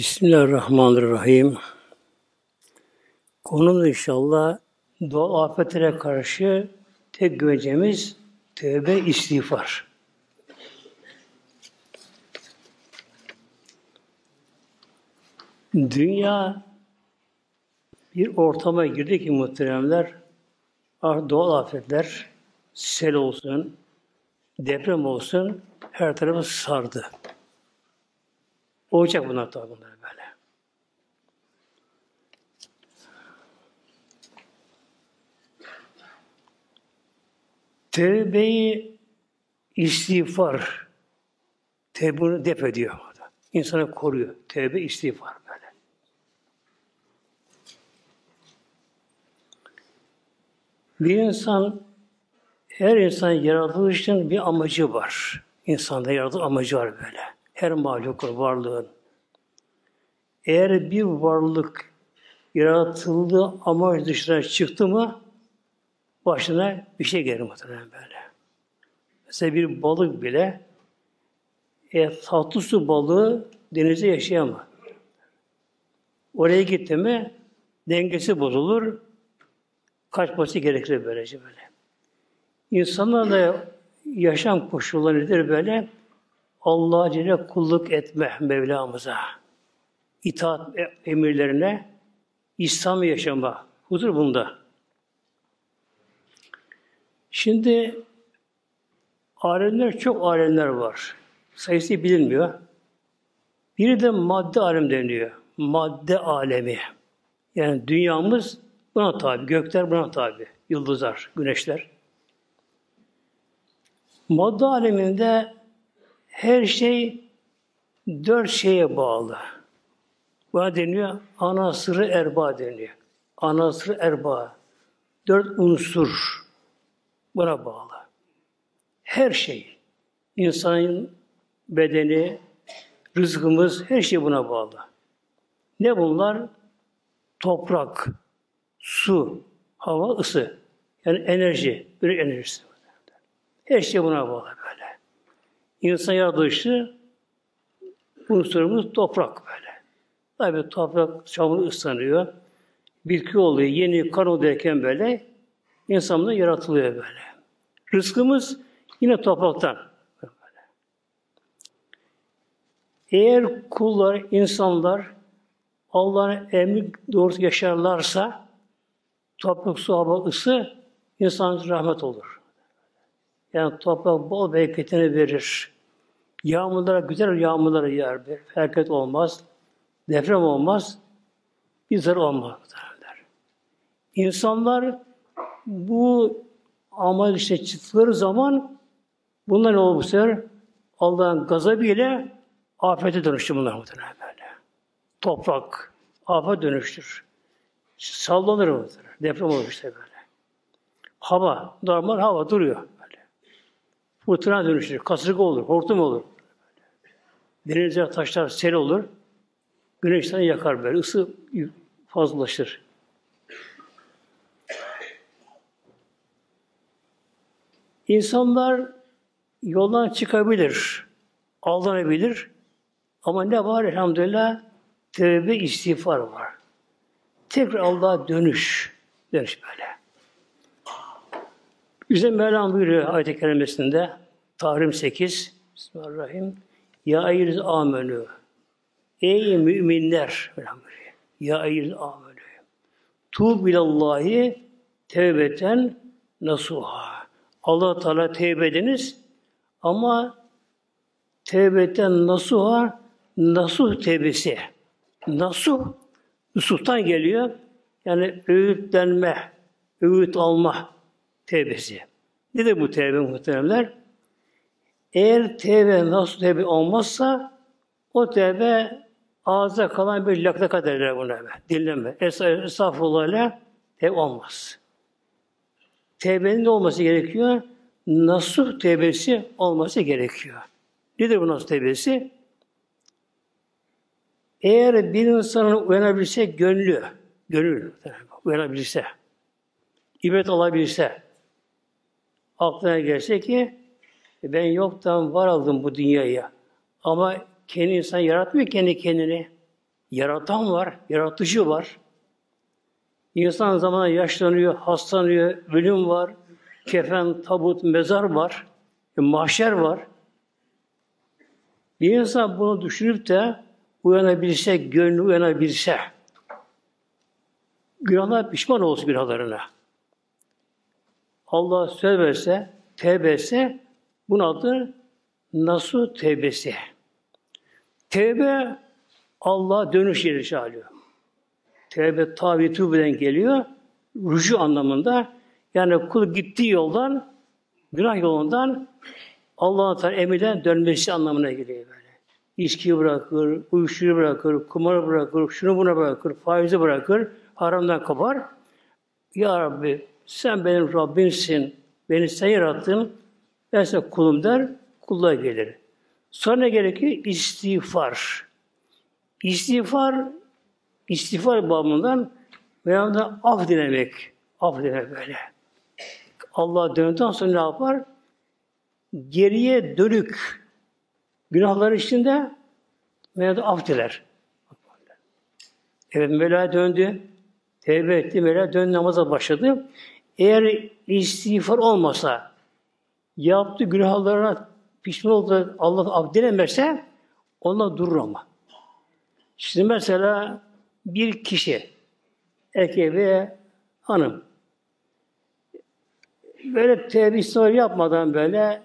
Bismillahirrahmanirrahim. Konumuz inşallah doğal afetlere karşı tek güvencemiz tövbe istiğfar. Dünya bir ortama girdi ki muhteremler doğal afetler sel olsun, deprem olsun her tarafı sardı. Olacak bunlar tabi bunlar böyle. Tevbeyi istiğfar tevbe def ediyor. İnsanı koruyor. Tevbe istiğfar böyle. Bir insan her insan yaratılışın bir amacı var. İnsanda yaratılış amacı var böyle her mahlukun varlığın. Eğer bir varlık yaratıldığı amaç dışına çıktı mı başına bir şey gelir muhtemelen böyle. Mesela bir balık bile e, tatlı su balığı denizde yaşayamaz. Oraya gitti mi dengesi bozulur, kaçması gerekir böylece böyle. İnsanlar da yaşam koşulları nedir böyle? Allah'a Celle kulluk etme Mevlamıza. itaat emirlerine, İslam yaşama. Huzur bunda. Şimdi alemler çok alemler var. Sayısı bilinmiyor. Biri de madde alem deniyor. Madde alemi. Yani dünyamız buna tabi. Gökler buna tabi. Yıldızlar, güneşler. Madde aleminde her şey dört şeye bağlı. Buna deniyor ana sırrı erba deniyor. Ana sırrı erba. Dört unsur buna bağlı. Her şey. insanın bedeni, rızkımız, her şey buna bağlı. Ne bunlar? Toprak, su, hava, ısı. Yani enerji, bir enerjisi. Her şey buna bağlı. İnsan yaratılışı unsurumuz toprak böyle. Tabi toprak çamur ıslanıyor. Bitki oluyor, yeni kan oluyorken böyle insanlar yaratılıyor böyle. Rızkımız yine topraktan. Böyle. Eğer kullar, insanlar Allah'ın emri doğrusu yaşarlarsa toprak, su, hava, ısı insan rahmet olur. Yani toprak bol bereketini verir. Yağmurlara, güzel yağmurlara yağar. Felaket olmaz. Deprem olmaz. Bir zarar olmaz. İnsanlar bu amaç işte çıktıkları zaman bunlar ne sefer? Allah'ın gazabı ile afete dönüştü bunlar muhtemelen böyle. Toprak, afet dönüştür. Sallanır muhtemelen. Deprem olur işte böyle. Hava, normal hava duruyor. Fırtına dönüşür, kasırga olur, hortum olur. Denizler taşlar sel olur. Güneşten yakar böyle, ısı fazlalaşır. İnsanlar yoldan çıkabilir, aldanabilir. Ama ne var elhamdülillah? Tevbe istiğfar var. Tekrar Allah'a dönüş. Dönüş böyle. Bize Mevlam buyuruyor ayet-i kerimesinde Tahrim 8 Bismillahirrahmanirrahim. Ya eyyüz amenü Ey müminler Ya eyyüz amenü Tuğb ilallahi tevbeten nasuha Allah Teala tevbe ediniz ama tevbeten nasuha nasuh tevbesi. Nasuh Nusuftan geliyor. Yani öğütlenme, öğüt alma tevbesi. Nedir bu tevbe muhteremler? Eğer tevbe nasıl tevbe olmazsa o tevbe ağza kalan bir lakta kadarlar buna be. Dinleme. Estağfurullah ile tevbe olmaz. Tevbenin de olması gerekiyor. Nasuh tevbesi olması gerekiyor. Nedir bu nasuh tevbesi? Eğer bir insanın uyanabilse gönlü, gönül uyanabilse, ibret alabilse, aklına gelse ki ben yoktan var aldım bu dünyaya. Ama kendi insan yaratmıyor kendi kendini. Yaratan var, yaratıcı var. İnsan zamanla yaşlanıyor, hastalanıyor, ölüm var, kefen, tabut, mezar var, e, mahşer var. Bir insan bunu düşünüp de uyanabilse, gönlü uyanabilse, günahlar pişman olsun günahlarına. Allah söz verse, tevbe etse, bunun adı nasu tevbesi. Tevbe Allah'a dönüş yeri çağırıyor. Tevbe tabi tübeden geliyor. Rücu anlamında. Yani kul gittiği yoldan, günah yolundan Allah'a Teala emirden dönmesi anlamına geliyor böyle. İçkiyi bırakır, uyuşturucu bırakır, kumarı bırakır, şunu buna bırakır, faizi bırakır, haramdan kapar. Ya Rabbi sen benim Rabbimsin, beni sen yarattın, ben sana kulum der, kulluğa gelir. Sonra ne gerekir? İstiğfar. İstiğfar, istiğfar babından veya da af dilemek. Af dilemek böyle. Allah döndükten sonra ne yapar? Geriye dönük günahları içinde veya da af diler. Evet Mevla döndü. Tevbe etti. Mevla döndü namaza başladı. Eğer istiğfar olmasa yaptığı günahlarına pişman oldu Allah af dilemezse ona durur ama. Şimdi mesela bir kişi erkek ve hanım böyle istiğfar yapmadan böyle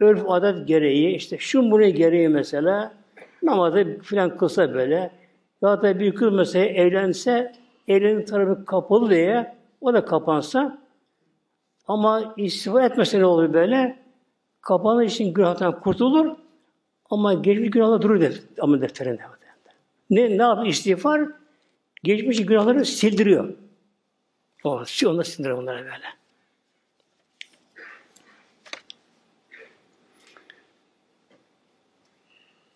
örf adet gereği işte şu bunu gereği mesela namazı filan kılsa böyle ya da bir kız mesela evlense elinin tarafı kapalı diye o da kapansa ama istifa etmese ne olur böyle? Kapanı için günahtan kurtulur ama geçmiş günahlar durur der, ama defterinde. Ne, ne yapıyor istiğfar? Geçmiş günahları sildiriyor. O, şu onda sildiriyor onları böyle.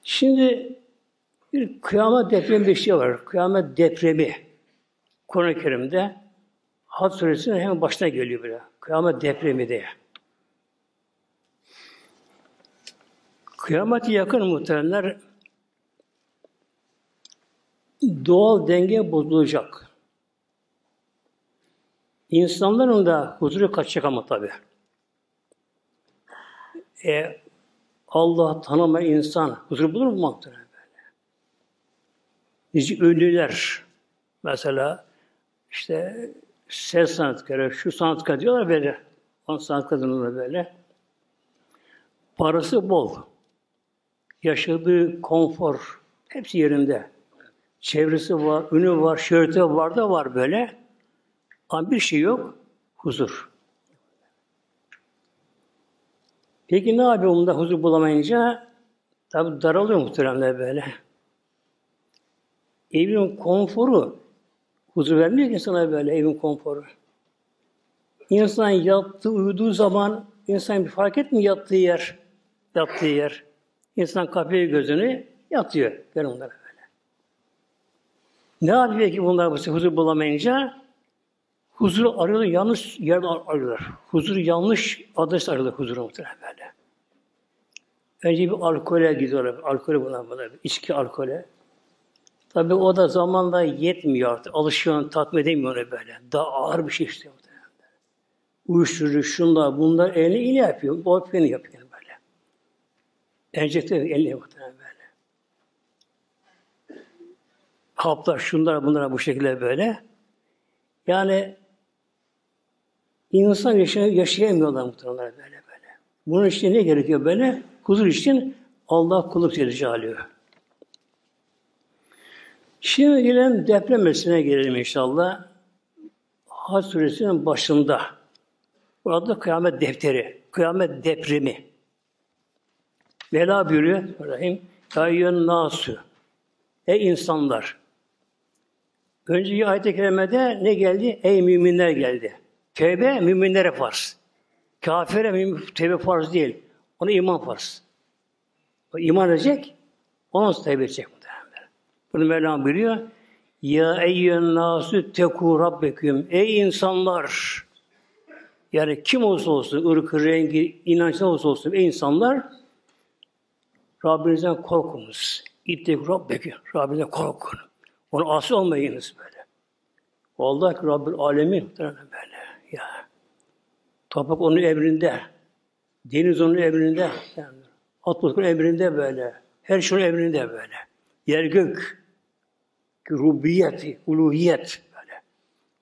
Şimdi bir kıyamet depremi bir şey var. Kıyamet depremi. Kur'an-ı Kerim'de Had suresinin hemen başına geliyor böyle. Kıyamet depremi diye. Kıyameti yakın muhteremler doğal denge bozulacak. İnsanların da huzuru kaçacak ama tabi. E, Allah tanımayan insan huzur bulur mu muhtemelen böyle? Nice ünlüler mesela işte ses sanatkarı, şu sanatkarı diyorlar böyle. On sanatkarı böyle. Parası bol. Yaşadığı konfor hepsi yerinde. Çevresi var, ünü var, şöhreti var da var böyle. Ama bir şey yok, huzur. Peki ne yapıyor bunda huzur bulamayınca? Tabi daralıyor muhteremler böyle. Evin konforu huzur vermiyor ki insana böyle evin konforu. İnsan yattığı, uyuduğu zaman insan bir fark etmiyor yattığı yer, yattığı yer. İnsan kapıyor gözünü, yatıyor. Görün onları böyle. Ne yapıyor ki bunlar bu huzur bulamayınca? Huzuru arıyorlar, yanlış yerde arıyorlar. Huzuru yanlış adres arıyorlar huzuru muhtemelen böyle. Önce bir alkole gidiyorlar. Alkole bunlar bunlar. İçki alkole. Tabi o da zamanla yetmiyor artık. Alışıyor, tatmin edemiyor böyle. Daha ağır bir şey istiyor. Uyuşturucu, şunlar, bunlar elini ile yapıyor. Morfini yapıyor böyle. Enjekte eline muhtemelen böyle. Haplar, şunlar, bunlar bu şekilde böyle. Yani insan yaşay yaşayamıyorlar muhtemelen böyle böyle. Bunun için ne gerekiyor böyle? Huzur için Allah kulluk alıyor. Şimdi gelen deprem meselesine gelelim inşallah. Hac suresinin başında. Burada kıyamet defteri, kıyamet depremi. Vela buyuruyor Rahim. Kayyön nasu. Ey insanlar. Önceki ayet-i kerimede ne geldi? Ey müminler geldi. Tevbe müminlere farz. Kafire mümin, tevbe farz değil. Ona iman farz. O iman edecek, sonra tevbe edecek. Bunu Mevlam biliyor. Ya eyyün nasü teku rabbeküm. Ey insanlar! Yani kim olsa olsun, ırkı, rengi, inançlı olsa olsun, ey insanlar, Rabbinizden korkunuz. İttek Rabbeküm. Rabbinizden korkun. Onu asi olmayınız böyle. Vallahi ki Rabbül Alemin böyle. Ya. Toprak onun emrinde. Deniz onun emrinde. Yani, onun emrinde böyle. Her şey onun emrinde böyle. Yer gök. Rubiyet, uluhiyet böyle.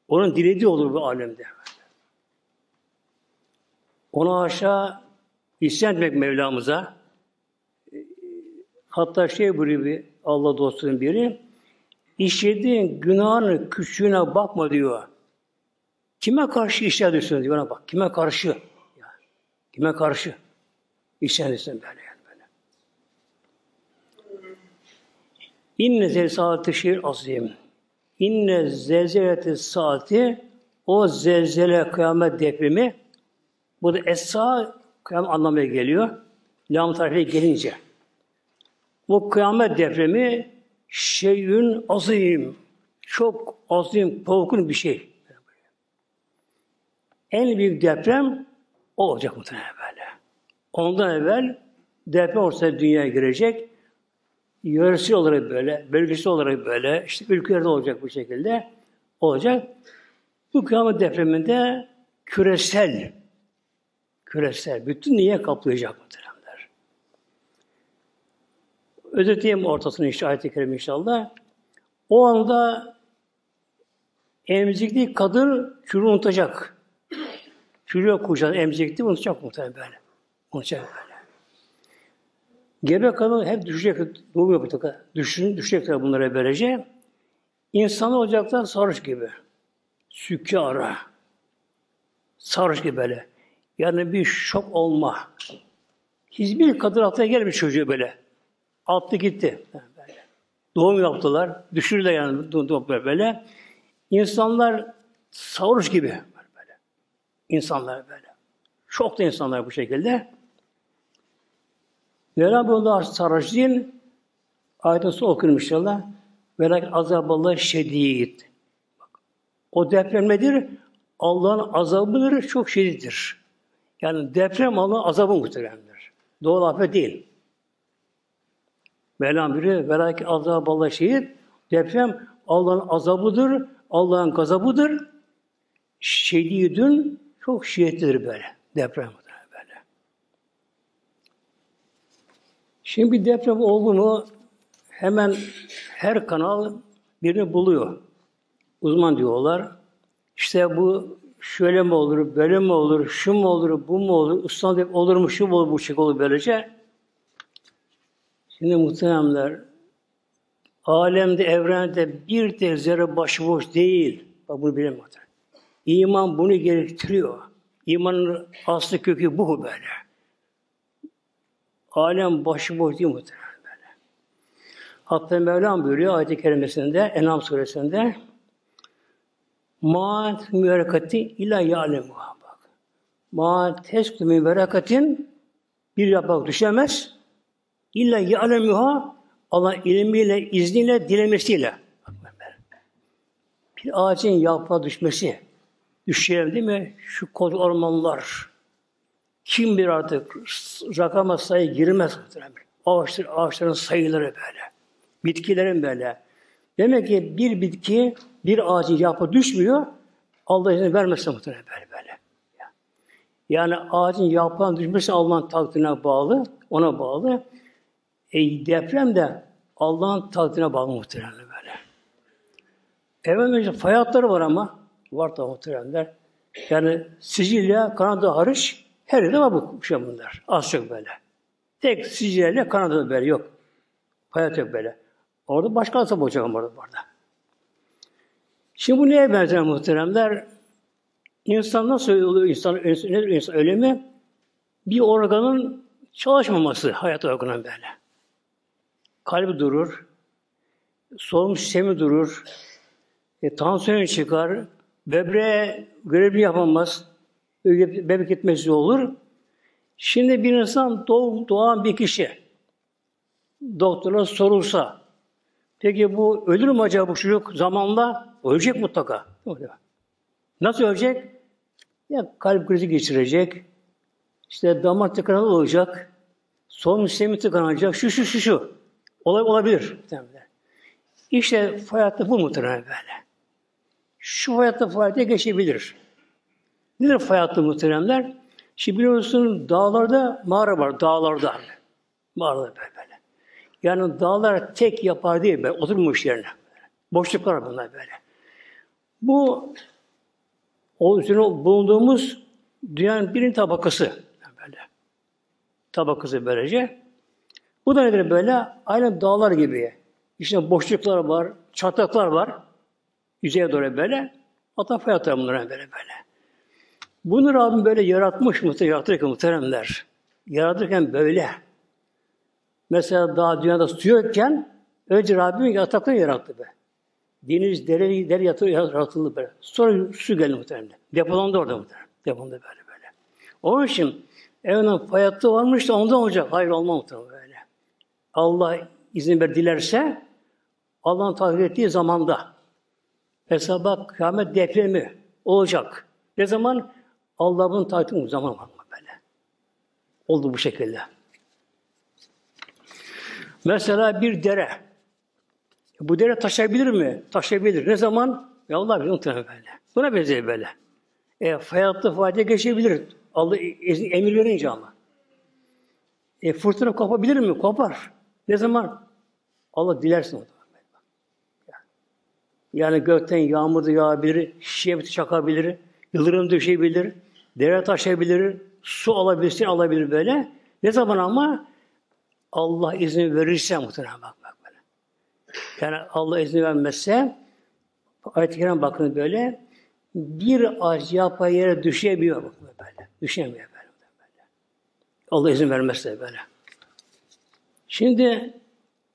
Onun dilediği olur bu alemde. Ona aşağı isyan etmek Mevlamıza. Hatta şey buyuruyor bir Allah dostunun biri, işlediğin günahını küçüğüne bakma diyor. Kime karşı işlediyorsun diyor ona bak. Kime karşı? Ya, kime karşı? İşlediyorsun böyle yani böyle. İnne zelzaleti şiir azim. İnne zelzeleti saati o zelzele kıyamet depremi bu da esa kıyamet anlamına geliyor. Lam tarife gelince. Bu kıyamet depremi şeyün azim. Çok azim, korkun bir şey. En büyük deprem o olacak muhtemelen böyle. Ondan evvel deprem olsa dünyaya girecek. Yöresel olarak böyle, bölgesel olarak böyle, işte ülkelerde olacak bu şekilde olacak. Bu kıyamet depreminde küresel, küresel, bütün niye kaplayacak muhtemelenler. Özetleyeyim ortasını işte ayet-i kerim inşallah. O anda emzikli kadın çocuğu unutacak. Çocuğu kucağına emzikli unutacak muhtemelen böyle. Unutacak böyle. Gebe kadın hep düşecek, doğum yapacak. Düşün, düşecekler bunlara böylece. İnsan olacaklar sarhoş gibi. Sükkara. Sarhoş gibi böyle. Yani bir şok olma. Hiçbir kadın aklına gelmiş çocuğu böyle. Attı gitti. Doğum yaptılar. Düşürdüler yani doğumlar böyle. İnsanlar sarhoş gibi. Böyle. İnsanlar böyle. Çok da insanlar bu şekilde. Değil. Ayetin sonu okuyorum inşallah. Velak azaballah şedid. O deprem nedir? Allah'ın azabıdır, çok şiddettir. Yani deprem Allah'ın azabı muhteremdir. Doğal afet değil. Mevlam biri velak azaballah şehit. Deprem Allah'ın azabıdır, Allah'ın gazabıdır. Şedidün çok şiddetlidir böyle. Deprem böyle. Şimdi bir deprem oldu mu hemen her kanal birini buluyor. Uzman diyorlar. İşte bu şöyle mi olur, böyle mi olur, şu mu olur, bu mu olur, ıslah olur mu, şu mu olur, bu şekilde olur böylece. Şimdi muhteremler, alemde, evrende bir tek zerre başıboş değil. Bak bunu muhterem. İman bunu gerektiriyor. İmanın aslı kökü bu böyle. Alem başıboş değil muhterem böyle. Hatta Mevlam buyuruyor ayet-i kerimesinde, Enam suresinde Ma müberekatin ila ya'lemuha bak. Ma teskü müberekatin bir yaprak düşemez. İlla ya'lemuha Allah ilmiyle, izniyle, dilemesiyle. Bir ağacın yaprağı düşmesi. Düşelim değil mi? Şu koca ormanlar. Kim bir artık rakama sayı girmez. Ağaçlar, ağaçların sayıları böyle. Bitkilerin böyle. Demek ki bir bitki, bir ağacın yaprağı düşmüyor. Allah izin vermezse muhtemelen böyle böyle. Yani ağacın yaprağının düşmesi Allah'ın takdirine bağlı, ona bağlı. E, deprem de Allah'ın takdirine bağlı muhtemelen böyle. Efendim fay hatları var ama, var da muhteremler. Yani Sicilya, Kanada hariç her yerde var bu şey bunlar. Az çok böyle. Tek Sicilya, Kanada'da böyle yok. Hayat yok böyle. Orada başka asap olacak ama orada. orada. Şimdi bu neye benzer muhteremler? İnsan nasıl oluyor? İnsan, insan, insan ölümü? Bir organın çalışmaması hayat organı böyle. Kalbi durur, solunum sistemi durur, e, tansiyon çıkar, böbreğe görevli yapamaz, bebek etmesi olur. Şimdi bir insan doğum, doğan bir kişi doktora sorulsa, peki bu ölür mü acaba bu çocuk zamanla? Ölecek mutlaka. Nasıl ölecek? Ya kalp krizi geçirecek, işte damar tıkanığı olacak, solunum sistemi tıkanacak, şu şu şu şu. Olay olabilir. İşte hayatta bu muhtemelen böyle. Şu hayatta hayatta geçebilir. Nedir hayatta muhteremler? Şimdi biliyorsun dağlarda mağara var, dağlarda. Mağaralar böyle böyle. Yani dağlar tek yapar değil, böyle, oturmuş yerine. Boşluklar bunlar böyle. Bu o üzerine bulunduğumuz dünyanın birinci tabakası. Böyle. Tabakası böylece. Bu da nedir böyle? Aynı dağlar gibi. İşte boşluklar var, çatlaklar var. Yüzeye doğru böyle. Hatta hayatlar bunlar böyle böyle. Bunu Rabbim böyle yaratmış muhtemelen, yaratırken muhteremler. Yaratırken böyle. Mesela daha dünyada su yokken önce Rabbim yatakları yarattı be. Deniz, dere, dere yaratıldı böyle. Sonra su geldi muhtemelen. Depolandı orada muhtemelen. Depolandı böyle böyle. Onun için evinin hayatta varmış da ondan olacak. Hayır olmaz muhtemelen böyle. Allah izin ver dilerse Allah'ın takdir ettiği zamanda mesela bak kıyamet depremi olacak. Ne zaman? Allah'ın takdir ettiği zaman var mı böyle? Oldu bu şekilde. Mesela bir dere. Bu dere taşabilir mi? Taşabilir. Ne zaman? Ya Allah bilir muhtemelen böyle. Buna benziyor böyle. E, hayatta fayda geçebilir. Allah emir verince ama. E, fırtına kopabilir mi? Kopar. Ne zaman? Allah dilersin. Yani gökten yağmur da yağabilir, şişe çakabilir, yıldırım düşebilir, dere taşabilir, su alabilirsin, alabilir böyle. Ne zaman ama? Allah izin verirse muhtemelen bak bak böyle. Yani Allah izin vermezse ayet-i kerim bakın böyle bir ağaç yapa yere düşebiliyor bak böyle. Düşemiyor böyle. böyle. Allah izin vermezse böyle. Şimdi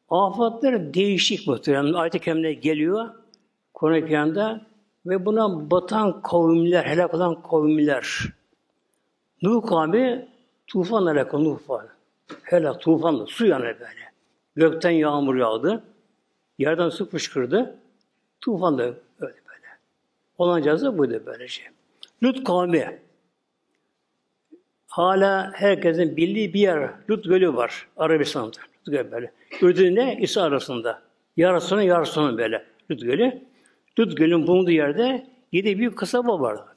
afatlar değişik muhtemelen. Ayet-i kerimde geliyor. Kur'an-ı Kerim'de ve buna batan kavimler, helak olan kavimler. Nuh kavmi tufan alakalı Nuh var. Helak, tufan, su yanı böyle. Gökten yağmur yağdı. Yerden su fışkırdı. Tufan da öyle böyle. Olan cazı buydu böylece. Lut kavmi. Hala herkesin bildiği bir yer. Lut Gölü var. Arabistan'da. Lut Gölü böyle. Ürdün'le İsa arasında. Yarısının yarısının böyle. Lut Gölü. Lut Gölü'nün bulunduğu yerde yedi büyük kasaba vardı.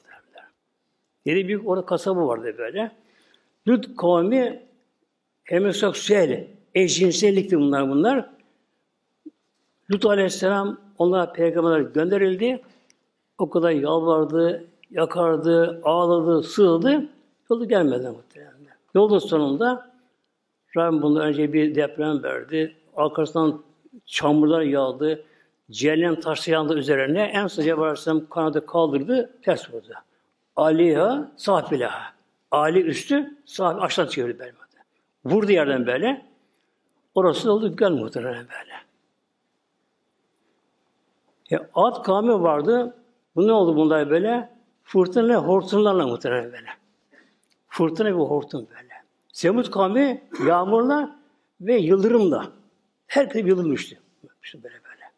Yedi büyük orada kasaba vardı böyle. Lut kavmi homoseksüel, eşcinsellikti bunlar bunlar. Lut Aleyhisselam onlara peygamberler gönderildi. O kadar yalvardı, yakardı, ağladı, sığdı. Yolu gelmedi muhtemelen. Yolun sonunda Rabbim bundan önce bir deprem verdi. Arkasından çamurlar yağdı. Cehennem taşı yandı üzerine. En sıcağı varsam kanadı kaldırdı, ters vurdu. Aliha, safilaha. Ali üstü, sahip aşağı çevirdi böyle. Vurdu yerden böyle. Orası oldu göl muhtemelen böyle. E, at kavmi vardı. Bu ne oldu bunlar böyle? Fırtına hortumlarla muhtemelen böyle. Fırtına ve hortum böyle. Semut kavmi yağmurla ve yıldırımla. Herkes yıldırım düştü. İşte böyle böyle.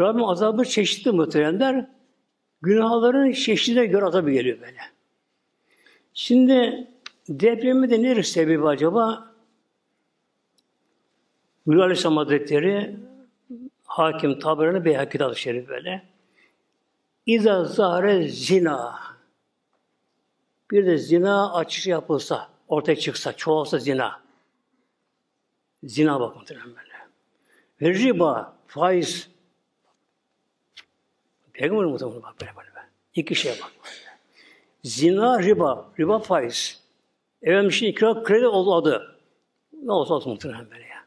Rabbim azabı çeşitli muhtemelenler. Günahların çeşidine göre azabı geliyor böyle. Şimdi depremi de neresi sebebi acaba? Gül Aleyhisselam Hazretleri Hakim Taberani Beyhak Kitab-ı Şerif böyle. İza zahre zina. Bir de zina açışı yapılsa, ortaya çıksa, çoğalsa zina. Zina bakın böyle. Ve riba, faiz. Peygamber muhtemelen bak böyle böyle. İki şeye bak. Zina, riba, riba faiz. Efendim şimdi kira kredi oldu adı. Ne olsa olsun muhtemelen böyle ya.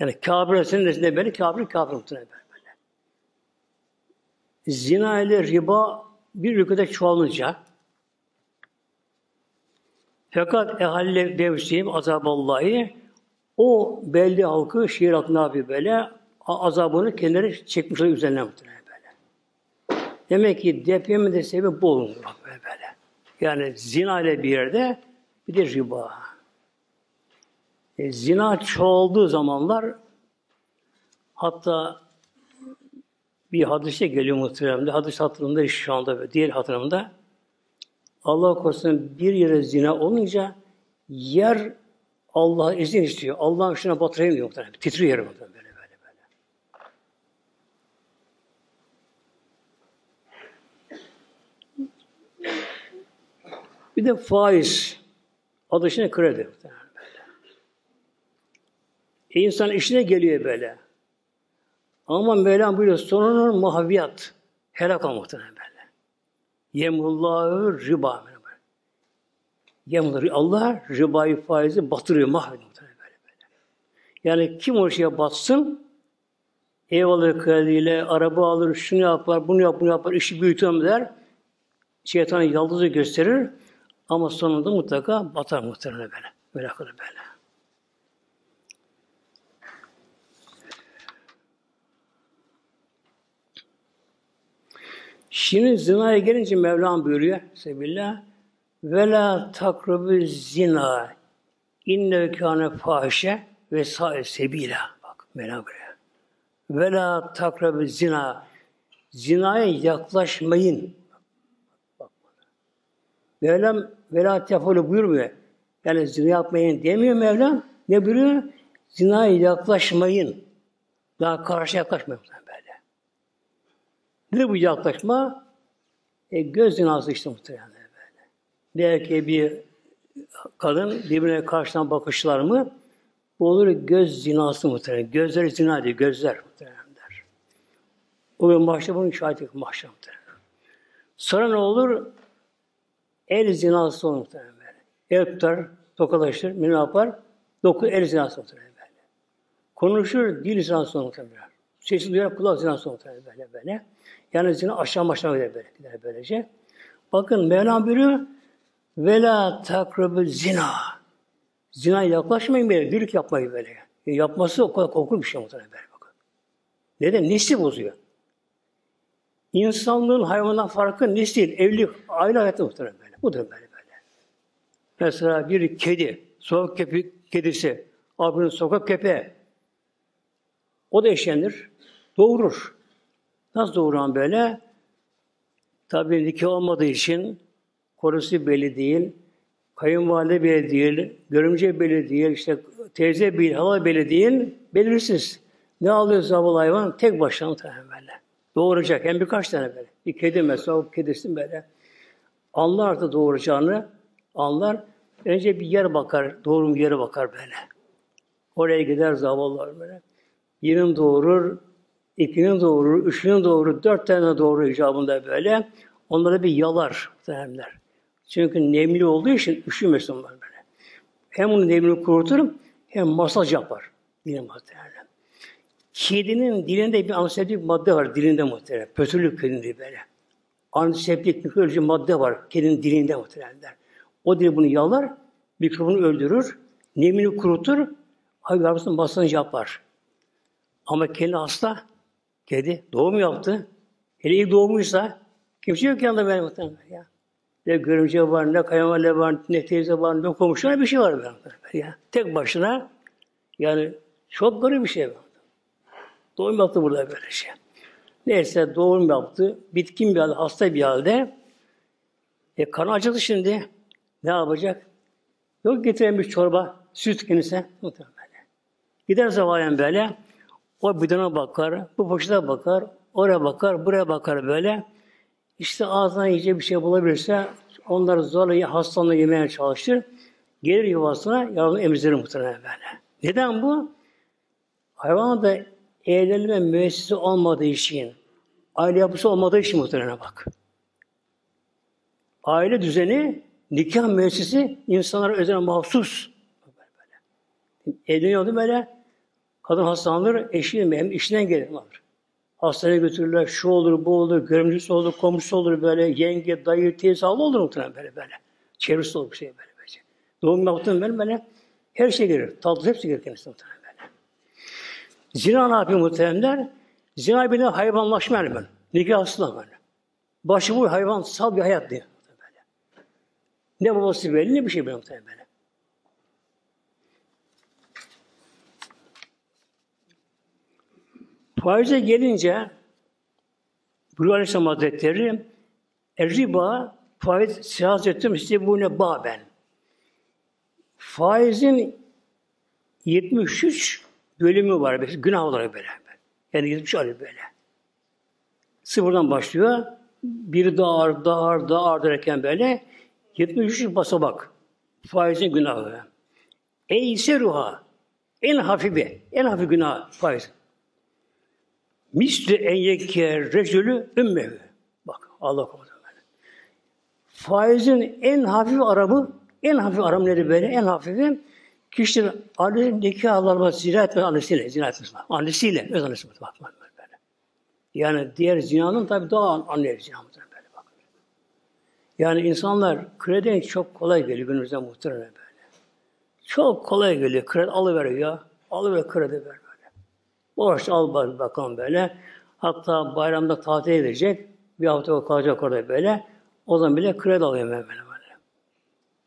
Yani kafirlerin nesinde böyle, kafir kafir muhtemelen böyle. Zina ile riba bir ülkede çoğalınca fakat ehalle devsiyim azaballahi o belli halkı şehir halkı ne böyle? Azabını kendileri çekmişler üzerine muhtemelen. Demek ki depremin de sebebi bu olur böyle. Yani zina ile bir yerde bir de riba. E, zina çoğaldığı zamanlar hatta bir hadise geliyor muhteremde. Hadis hatırımda şu anda diğer hatırımda. Allah korusun bir yere zina olunca yer Allah izin istiyor. Allah'ın şuna batırayım diyor muhtemelen. Titriyor yer muhtemelen. Bir de faiz. Adı şimdi kredi. E insan işine geliyor böyle. Ama Mevlam buyuruyor sonunun muhabbiyat. Helak olmaktan böyle. Yemullahu riba. Yemullahu Allah ribayı faizi batırıyor, mahvediyor. Böyle, böyle. Yani kim o şeye batsın, ev alır krediyle, araba alır, şunu yapar, bunu yapar, bunu yapar, işi büyütüyorum der. Şeytanı yaldızı gösterir. Ama sonunda mutlaka batar muhtemelen böyle. Böyle akıllı böyle. Şimdi zinaya gelince Mevlam buyuruyor Sebillah ve la takrubu zina inne kâne fâşe ve sâe sebîlâ. Bak Mevlam buyuruyor. Ve takrubu zina zinaya yaklaşmayın. Bak. Mevlam ve la tefolu buyurmuyor. Yani zina yapmayın demiyor Mevlam. Ne buyuruyor? Zinaya yaklaşmayın. Daha karşı yaklaşmayın böyle. Ne bu yaklaşma? E, göz zinası işte muhtemelen böyle. Belki bir kadın birbirine karşıdan bakışlar mı? Bu olur göz zinası muhtemelen. Gözleri zina diyor, gözler muhtemelen der. O gün mahşer bunun şahit mahşer muhtemelen. Sonra ne olur? El zinası olur muhtemelen böyle. El tutar, tokalaşır, ne yapar? Doku el zinası muhtemelen böyle. Konuşur, dil zinası olur muhtemelen. Sesi duyar, kulak zinası olur muhtemelen böyle böyle. Yani zina aşağı aşağı gider böyle, gider böylece. Bakın Mevlam buyuruyor, Vela takrubu zina. Zina yaklaşmayın böyle, dürük yapmayın böyle. E, yapması o kadar korkunç bir şey muhtemelen böyle bakın. Neden? Nesli bozuyor. İnsanlığın hayvandan farkı nesil, evlilik, aile hayatı muhtemelen böyle. Bu da böyle böyle. Mesela bir kedi, sokak kepi, kedisi, abinin sokak köpeği, o da eşlenir, doğurur. Nasıl doğuran böyle? Tabii nikah olmadığı için korusu belli değil, kayınvalide belli değil, görümce belli değil, işte teyze belli, hala belli değil, belirsiz. Ne alıyor zavallı hayvan? Tek başına muhtemelen böyle. Doğuracak. Hem birkaç tane böyle. Bir kedi mesela, o kedisi böyle. Anlar artık doğuracağını, anlar. Önce bir yer bakar, doğru bir yere bakar böyle. Oraya gider zavallılar böyle. Birini doğurur, ikinin doğurur, üçünün doğurur, dört tane doğurur icabında böyle. Onları bir yalar muhtemelenler. Çünkü nemli olduğu için üşümesin böyle. Hem onu nemli kurutur hem masaj yapar. Dilim muhtemelen. Kedinin dilinde bir antiseptik madde var dilinde muhtemelen. Pötürlük kedinde böyle. Antiseptik mikroloji madde var kedinin dilinde muhtemelen. O dil bunu yalar, mikrobunu öldürür, nemini kurutur, hayvan masaj yapar. Ama kedi hasta, kedi doğum yaptı. Hele ilk doğmuşsa kimse yok yanında benim muhtemelen ya. Ne görümce var, ne kayınvalide var, ne teyze var, ne komşu var, bir şey var ya. Tek başına yani çok garip bir şey var. Doğum yaptı burada böyle şey. Neyse doğum yaptı. Bitkin bir halde, hasta bir halde. E kanı acıdı şimdi. Ne yapacak? Yok getiren bir çorba, süt kendisine. Muhtemelen. Gider zavalen böyle. O bidona bakar, bu poşete bakar, oraya bakar, buraya bakar böyle. İşte ağzına yiyecek bir şey bulabilirse onları zorla hastalığı yemeye çalışır. Gelir yuvasına yavrum emzirir muhtemelen böyle. Neden bu? Hayvan da evlenme müessesi olmadığı için, aile yapısı olmadığı için muhtemelen bak. Aile düzeni, nikah müessesi insanlara özel mahsus. Evleniyordu böyle, kadın hastalanır, eşi hem işinden gelir alır. Hastaneye götürürler, şu olur, bu olur, görümcüsü olur, komşusu olur böyle, yenge, dayı, teyze, Allah olur muhtemelen böyle böyle. Çevresi olur şey böyle böyle. Doğum yaptığım böyle böyle. Her şey gelir. Tatlı hepsi gelir kendisine muhtemelen. Zina ne yapıyor muhtemelenler? Zina bir de hayvanlaşma yani böyle. Nikahsızlar böyle. Başıboş hayvansal bir hayat diye. Böyle. Ne babası belli ne bir şey böyle muhtemelen böyle. Faize gelince Buyuruyor Aleyhisselam Hazretleri riba faiz siyasetim işte bu ne baben. Faizin 73 bölümü var. Günah olarak böyle. Yani 73 ayrı böyle. Sıfırdan başlıyor. Bir ağır, daha ağır derken böyle 73 basamak. Faizin günahı. Eyse ruha. En hafifi, en hafif günah faiz. Misli en yekke recülü ümmevi. Bak Allah korusun böyle. Faizin en hafif aramı, en hafif aram nedir böyle? En hafifi kişinin annesi nikah alma zina etmez annesiyle, zina etmez. Annesiyle, öz annesiyle bak, bak, böyle. Yani diğer zinanın tabi daha anne zina böyle bak. Yani insanlar kredi çok kolay geliyor günümüzde muhtemelen böyle. Çok kolay geliyor. Kredi alıveriyor. Alıver kredi ver böyle. Borç al bakalım böyle. Hatta bayramda tatil edecek. Bir hafta kalacak orada böyle. O zaman bile kredi alıyor böyle.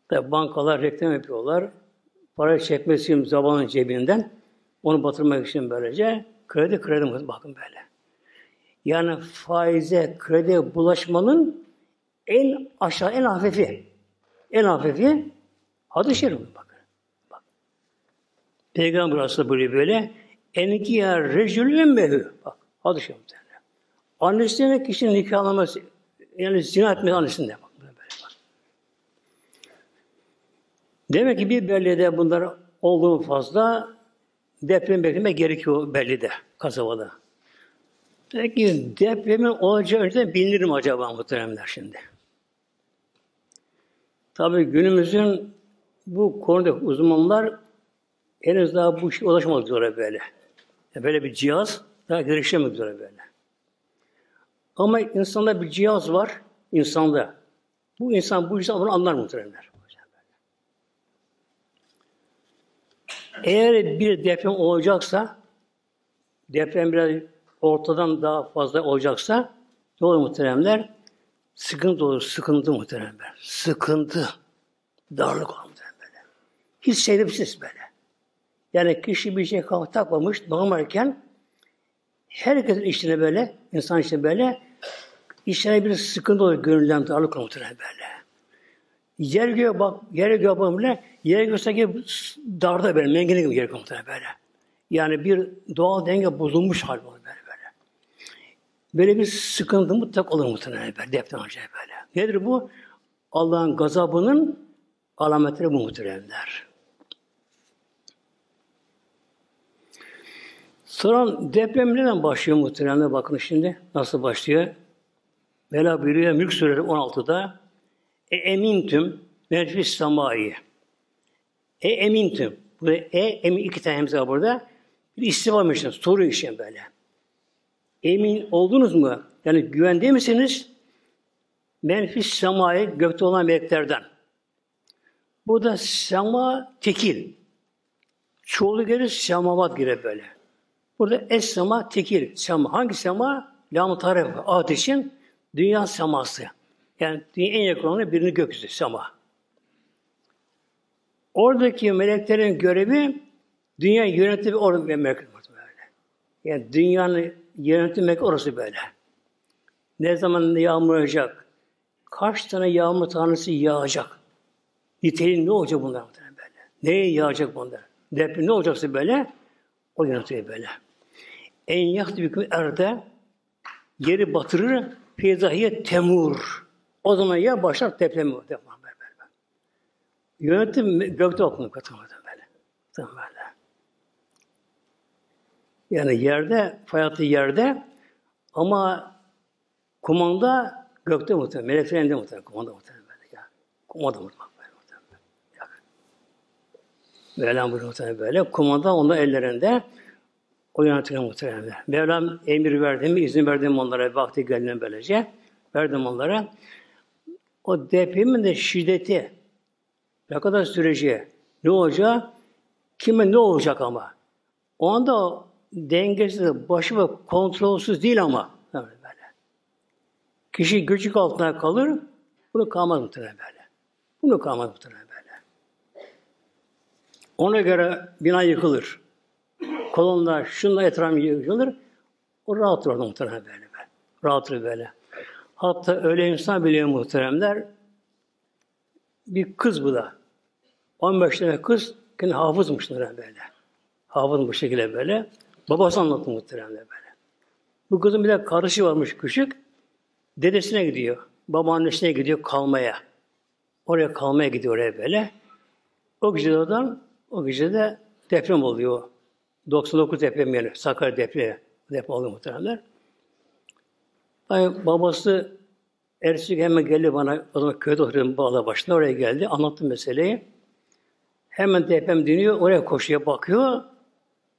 Tabi bankalar reklam yapıyorlar. Para çekmesi için zamanın cebinden onu batırmak için böylece kredi kredi bakın böyle. Yani faize, krediye bulaşmanın en aşağı, en hafifi. En hafifi hadis-i şerif bakın. Bak. Peygamber aslında böyle böyle enkiya rejülün mehü. Bak hadis-i şerif. Annesine kişinin nikahlaması yani zina etmesi annesinde bak. Demek ki bir beldede bunlar olduğu fazla deprem beklemek gerekiyor bellide, kasabada. Peki depremin olacağı önceden bilinir mi acaba muhteremler şimdi? Tabii günümüzün bu konuda uzmanlar henüz daha bu işe ulaşmak üzere böyle. Böyle bir cihaz daha geliştirmek üzere böyle. Ama insanda bir cihaz var, insanda. Bu insan bu insan bunu anlar muhteremler. Eğer bir deprem olacaksa, deprem biraz ortadan daha fazla olacaksa, olur muhteremler? Sıkıntı olur, sıkıntı muhteremler. Sıkıntı, darlık olur muhteremler. Hiç sevimsiz böyle. Yani kişi bir şey takmamış, normalken herkesin içine böyle, insan içine böyle, içine bir sıkıntı olur, gönülden darlık olur muhteremler. Yer göğe bak, yere göğe bakın bile, yere göğe gibi darda böyle, mengene gibi yer komutanı böyle. Yani bir doğal denge bozulmuş hal böyle böyle. Böyle bir sıkıntı mutlak olur muhtemelen böyle, deprem olacak böyle. Nedir bu? Allah'ın gazabının alametleri bu muhteremler. Sonra deprem neden başlıyor muhteremler? Bakın şimdi nasıl başlıyor. Mela buyuruyor Mülk Suresi 16'da e emintüm menfis samayı. E emintüm. Burada e emin iki tane hemze var burada. Bir istifam için, soru için böyle. Emin oldunuz mu? Yani güvende misiniz? Menfis semayı gökte olan meleklerden. Burada sema tekil. Çoğulu gelir semavat girer böyle. Burada es sema tekil. Sema. Hangi sema? Lam-ı tarif. Ateşin dünya seması. Yani en yakın olanı birini gökyüzü sema. Oradaki meleklerin görevi dünya yönetimi orada böyle. Yani dünyanın yönetmek orası böyle. Ne zaman yağmur yağacak? Kaç tane yağmur tanesi yağacak? Niteliği ne olacak bunlar böyle? Neye yağacak bunlar? Deprem ne olacaksa böyle? O yönetiyor böyle. En yaktı bir erde yeri batırır, feyzahiye temur. O zaman ya başlar deprem deprem böyle. Yönetim gökte okunur katılmadan böyle. Tamam böyle. Yani yerde, fay yerde ama kumanda gökte muhtemelen. Meleklerin de muhtemelen. Kumanda muhtemelen. Böyle. Ya. Kumanda muhtemelen. Mevlam muhtemelen böyle. Kumanda onun ellerinde o yönetilen muhtemelen. Mevlam emir verdi mi, izin verdi mi onlara vakti geldiğinde böylece. Verdim onlara. O depremin de şiddeti ne kadar süreci, ne olacak, kime ne olacak ama. O anda dengesiz, başı ve kontrolsüz değil ama. Böyle. Kişi gücük altına kalır, bunu kalmaz muhtemelen böyle. Bunu kalmaz muhtemelen böyle. Ona göre bina yıkılır. Kolonlar, şunla etrafı yıkılır. O rahat orada muhtemelen böyle. böyle. Rahat böyle. Hatta öyle insan biliyor muhteremler. Bir kız bu da. 15 tane kız kendi hafızmış böyle. Hafız bu şekilde böyle. Babası anlattı muhteremler böyle. Bu kızın bir de karışı varmış küçük. Dedesine gidiyor. Babaannesine gidiyor kalmaya. Oraya kalmaya gidiyor oraya böyle. O gece de oradan, o gece de deprem oluyor. 99 deprem yani. Sakarya depremi. Deprem oluyor muhtemelenler. Ay, babası ertesi gün hemen geldi bana. O zaman köyde oturuyorum bağla başında. Oraya geldi. Anlattım meseleyi. Hemen deprem dönüyor. Oraya koşuya bakıyor.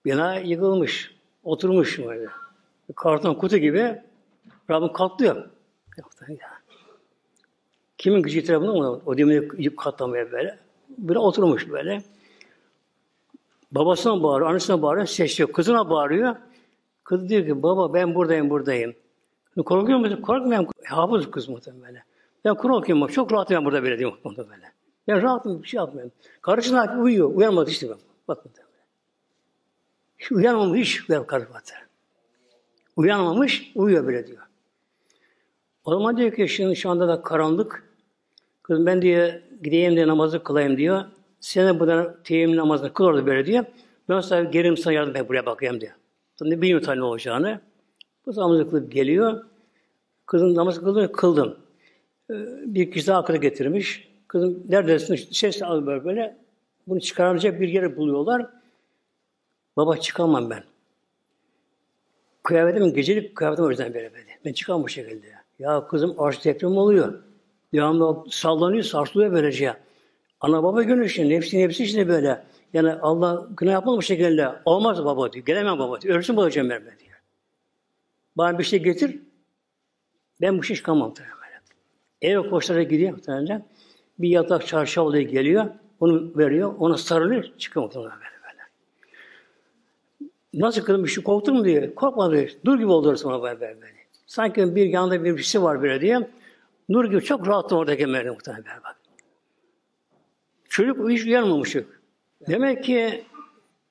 Bina yıkılmış. Oturmuş böyle. Karton kutu gibi Rabbim katlıyor. Kimin gücü yeter buna? O demiri yık katlamaya böyle. Böyle oturmuş böyle. Babasına bağırıyor, annesine bağırıyor, ses yok. Kızına bağırıyor. Kız diyor ki baba ben buradayım buradayım. Korkuyor musun? Korkmuyorum. Hafız kız muhtemelen. Ben Kur'an okuyorum. Çok rahatım ben burada böyle diyor muhtemelen. Ben rahatım bir şey yapmıyorum. Karısına uyuyor. Uyanmadı işte ben. Bak muhtemelen. Hiç uyanmamış hiç uyan karı Uyanmamış uyuyor böyle diyor. O zaman diyor ki şimdi şu anda da karanlık. Kızım ben diyor gideyim diye namazı kılayım diyor. Sen de buradan teyemmüm namazını kıl orada böyle diyor. Ben sana gerim sana yardım et buraya bakayım diyor. Tabii bilmiyor tabii ne olacağını. Bu namazı kılıp geliyor. Kızım namaz kıldım, kıldım. Ee, bir kişi daha akıllı getirmiş. Kızım neredesin? Ses al böyle böyle. Bunu çıkaracak bir yere buluyorlar. Baba çıkamam ben. Kıyafetim gecelik kıyafetim o yüzden böyle böyle. Ben çıkamam bu şekilde. Ya kızım arş deprem oluyor. Devamlı sallanıyor, sarsılıyor böylece. Ana baba gönül için, nefsi nefsi işte böyle. Yani Allah günah yapmalı bu şekilde. Olmaz baba diyor. Gelemem baba diyor. Ölsün babacığım verme diyor. Bana bir şey getir. Ben bu şey çıkamam. Eve koşarak gidiyor muhtemelen. Bir yatak çarşaf oluyor geliyor. Onu veriyor. Ona sarılıyor. Çıkıyor muhtemelen böyle böyle. Nasıl bir şey korktun mu diyor. Korkma diyor. Dur gibi oldu sonra böyle böyle. Sanki bir yanında bir şey var böyle diye. Nur gibi çok rahattım oradaki Meryem muhtemelen bak. Çocuk hiç uyanmamış. Demek ki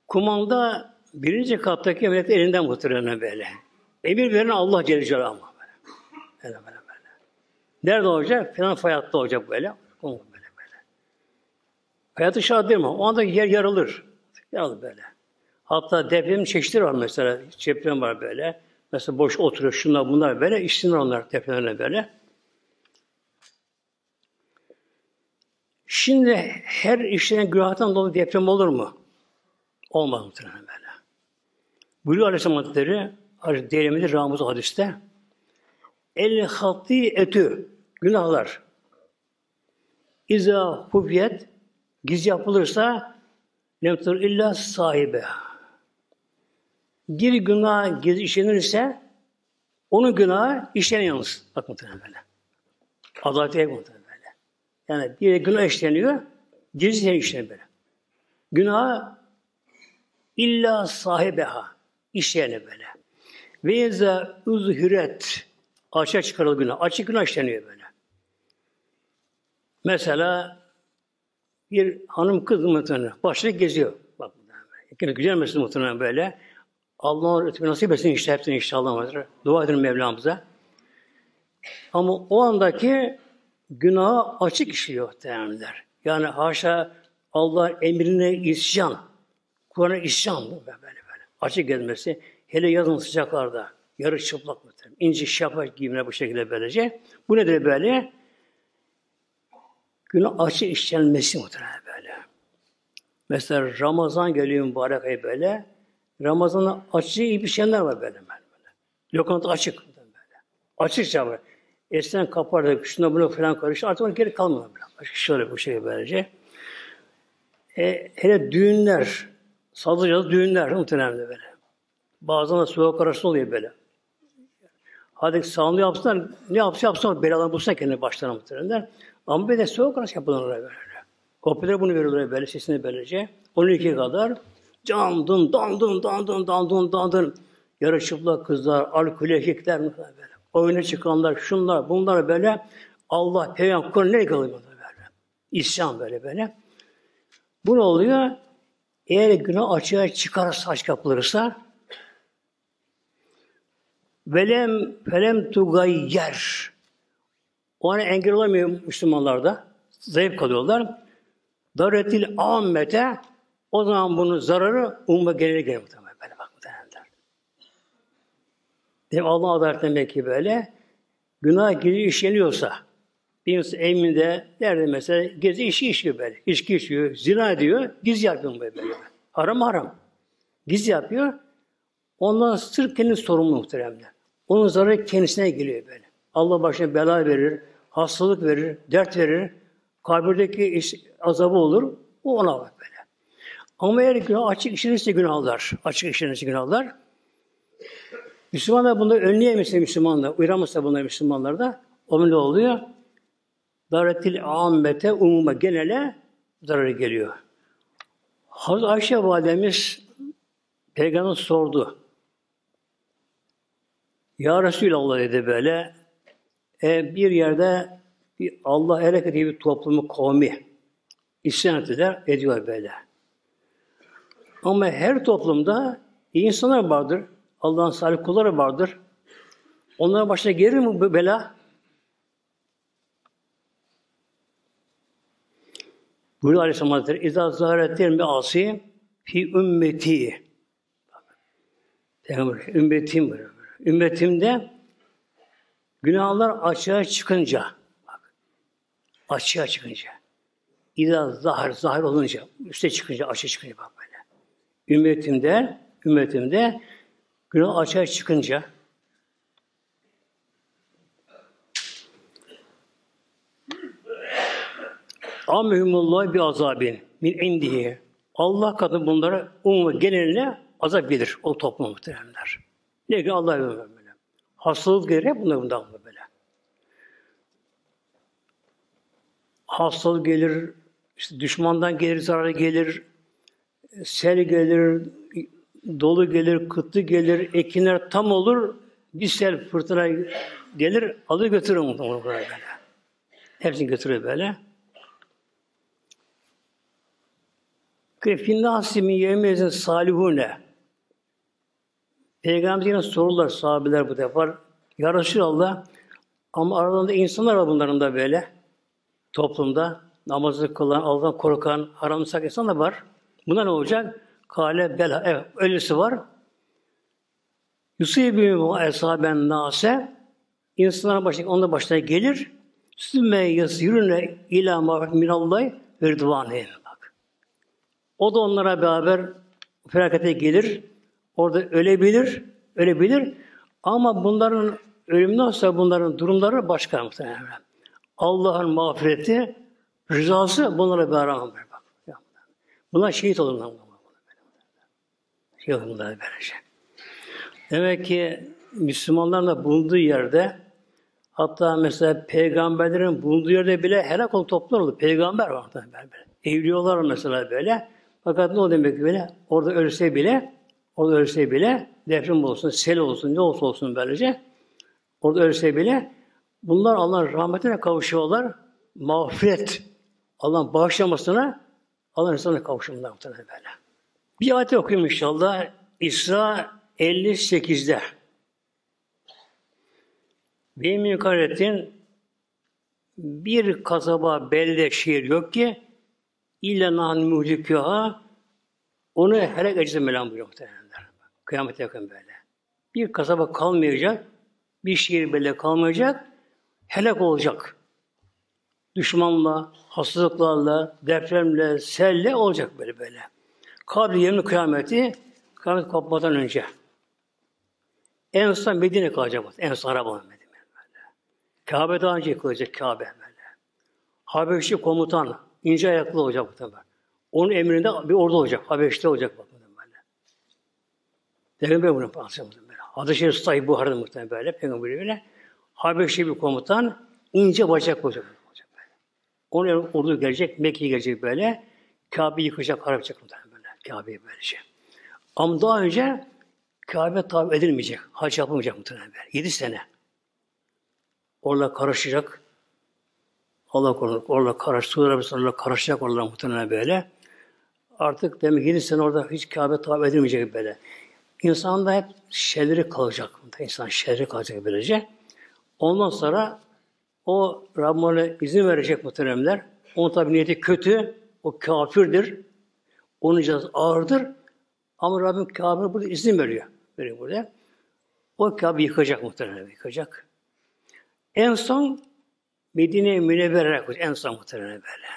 kumanda birinci kattaki melek elinden muhtemelen böyle. Emir veren Allah Celle Celaluhu böyle. Böyle böyle böyle. Nerede olacak? Falan fayatta olacak böyle. Böyle böyle. Hayatı şart değil mi? O anda yer yarılır. Yarılır böyle. Hatta deprem çeşitleri var mesela. Deprem var böyle. Mesela boş oturuyor şunlar bunlar böyle. İşsinler onlar depremlerine böyle. Şimdi her işlenen günahtan dolayı deprem olur mu? Olmaz muhtemelen böyle. Buyuruyor Aleyhisselam Hazretleri, Değerimidir Ramuz hadiste. El hatti etü, günahlar. İza hufiyet, gizli yapılırsa lemtur illa sahibe. Bir günah gizli işlenirse onun günahı işlenen yalnız. Bak muhtemelen böyle. Adaleti muhtemelen. Yani bir günah işleniyor, gizli işleniyor böyle. Günah illa sahibeha işleyene böyle. Ve yeze uzhüret açığa çıkarılır günah. Açık günah işleniyor böyle. Mesela bir hanım kız muhtemelen başını geziyor. Bak yani güzel mesela muhtemelen böyle. Allah nasip etsin işte hepsini inşallah. Dua edin Mevlamıza. Ama o andaki günahı açık işliyor muhtemelenler. Yani haşa Allah emrine isyan, Kur'an'a isyan böyle böyle. Açık gelmesi, hele yazın sıcaklarda, yarı çıplak muhtemelen. İnce şapak giyimine bu şekilde böylece. Bu nedir böyle? Günah açık işlenmesi muhtemelen böyle. Mesela Ramazan geliyor mübarek ay böyle. Ramazan'da açık iyi bir şeyler var böyle. böyle. Lokanta açık. Böyle. Açıkça böyle. Eskiden kapardı, şuna buna falan karıştı. Artık onu geri kalmadı. Başka şöyle bu şey böylece. E, hele düğünler, sazlıcalı düğünler muhtemelen böyle. Bazen de soğuk arası oluyor böyle. Hadi sağlığı yapsınlar, ne yapsa yapsınlar, beladan bulsun kendini başlarına muhtemelen. Ama bir de soğuk arası yapılır böyle. Kopyalar bunu veriyorlar böyle, sesini böylece. 12 kadar candın, dandın, dandın, dandın, dandın. Yarı çıplak kızlar, alkol erkekler böyle oyuna çıkanlar, şunlar, bunlar böyle Allah, Peygamber, Kur'an nereye kalıyor böyle? İsyan böyle böyle. Bu ne oluyor? Eğer günah açığa çıkarsa, aç kapılırsa velem felem tugayyer ona engel olamıyor Müslümanlarda. Zayıf kalıyorlar. Daretil ammete o zaman bunun zararı umma gelir gelir muhtemelen. Demek Allah adalet demek ki böyle günah geri işleniyorsa Bir insan evinde nerede mesela gezi işi işiyor böyle. İçki içiyor, zina ediyor, giz yapıyor böyle. böyle. Haram haram. Giz yapıyor. Ondan sırf kendi sorumlu muhteremler. Onun zararı kendisine geliyor böyle. Allah başına bela verir, hastalık verir, dert verir. Kabirdeki iş, azabı olur. O ona bak böyle. Ama eğer günah açık işlenirse günahlar, açık işlenirse günahlar, Müslümanlar bunları önleyemezse Müslümanlar, uyaramazsa bunlar Müslümanlar da o ne oluyor? Daretil ammete umuma genele zararı geliyor. Hazreti Ayşe validemiz Peygamber sordu. Ya Resulallah dedi böyle e, bir yerde bir Allah hareketi bir toplumu kavmi isyan ettiler, ediyor böyle. Ama her toplumda iyi insanlar vardır. Allah'ın salih kulları vardır. Onlara başına gelir mi bu bela? Buyuruyor Aleyhisselam Hazretleri, İzâ zârettin bir asi fi ümmeti. Peygamber, ümmetim buyuruyor. Ümmetimde günahlar açığa çıkınca, bak, açığa çıkınca, İzâ zahar, zahar olunca, üste çıkınca, açığa çıkınca bak böyle. Ümmetimde, ümmetimde günah açığa çıkınca, Amehumullah bir azabin min indihi. Allah katı bunlara umumu geneline azap gelir o toplum muhteremler. Ne ki Allah böyle. Hastalık gelir hep bunlar bundan böyle. Hastalık gelir, işte düşmandan gelir, zararı gelir, sel gelir, dolu gelir, kıtlı gelir, ekinler tam olur, bir sel fırtına gelir, alır götürür muhtemelen böyle. Hepsini götürür böyle. Kefin min yevmezin salihune. Peygamberine sorular sahabeler bu defa. Ya Resulallah ama aralarında insanlar var bunların da böyle. Toplumda namazı kılan, Allah'tan korkan, haram sak insan da var. Buna ne olacak? Kale bela. Evet, öylesi var. Yusibü esaben nase insanların başına, onun başına gelir. Sümme yasirune ila ma'ruf minallah ve rıdvaneyn. O da onlara beraber felakete gelir. Orada ölebilir, ölebilir. Ama bunların ölümünden sonra bunların durumları başka muhtemelen. Allah'ın mağfireti, rızası bunlara beraber. Bunlar şehit olurlar. Şehit olurlar böylece. Demek ki Müslümanların da bulunduğu yerde hatta mesela peygamberlerin bulunduğu yerde bile helak olup toplumlar oldu. Peygamber var. Böyle. Evliyolar mesela böyle. Fakat ne oldu demek böyle? Orada ölse bile, orada ölse bile, deprem olsun, sel olsun, ne olsa olsun böylece, orada ölse bile, bunlar Allah'ın rahmetine kavuşuyorlar. Mağfiret, Allah'ın bağışlamasına, Allah'ın insanına kavuşumlar muhtemelen böyle. Bir ayet okuyayım inşallah. İsra 58'de. Benim yukarıdettin bir kasaba, belde, şehir yok ki İlla nan muhlikuha onu helak edeceğiz Mevlam buyuruyor muhtemelenler. Kıyamet yakın böyle. Bir kasaba kalmayacak, bir şehir böyle kalmayacak, helak olacak. Düşmanla, hastalıklarla, depremle, selle olacak böyle böyle. Kabri yemin kıyameti, kıyamet kopmadan önce. En son Medine kalacak. En son Araba Medine. Böyle. Kabe daha önce yıkılacak Kabe böyle. Habeşi komutan, ince ayaklı olacak bu muhtemelen. Onun emrinde bir orada olacak. Habeş'te olacak bak böyle. Peygamber bunu anlatıyor. Adı Şerif Sahih Buhar'da muhtemelen böyle. Peygamber böyle. Habeşli bir komutan ince bacak olacak. Onun ordu gelecek, Mekke'ye gelecek böyle. Kabe yıkacak, harap yapacak muhtemelen böyle. Kabe'yi böylece. Ama daha önce Kabe tabi edilmeyecek. Hac yapılmayacak muhtemelen böyle. Yedi sene. Orada karışacak. Allah korusun. Orada karış, Suudi Arabistan'la karışacak oralar muhtemelen böyle. Artık demek 7 sene orada hiç Kabe tabi edilmeyecek böyle. İnsan da hep şerleri kalacak. İnsan şerri kalacak böylece. Ondan sonra o Rabbim izin verecek muhteremler. Onun tabi niyeti kötü. O kafirdir. Onun cezası ağırdır. Ama Rabbim Kabe'ye burada izin veriyor. Veriyor burada. O Kabe yıkacak muhtemelen yıkacak. En son Medine-i Münevver'e en son muhtemelen böyle.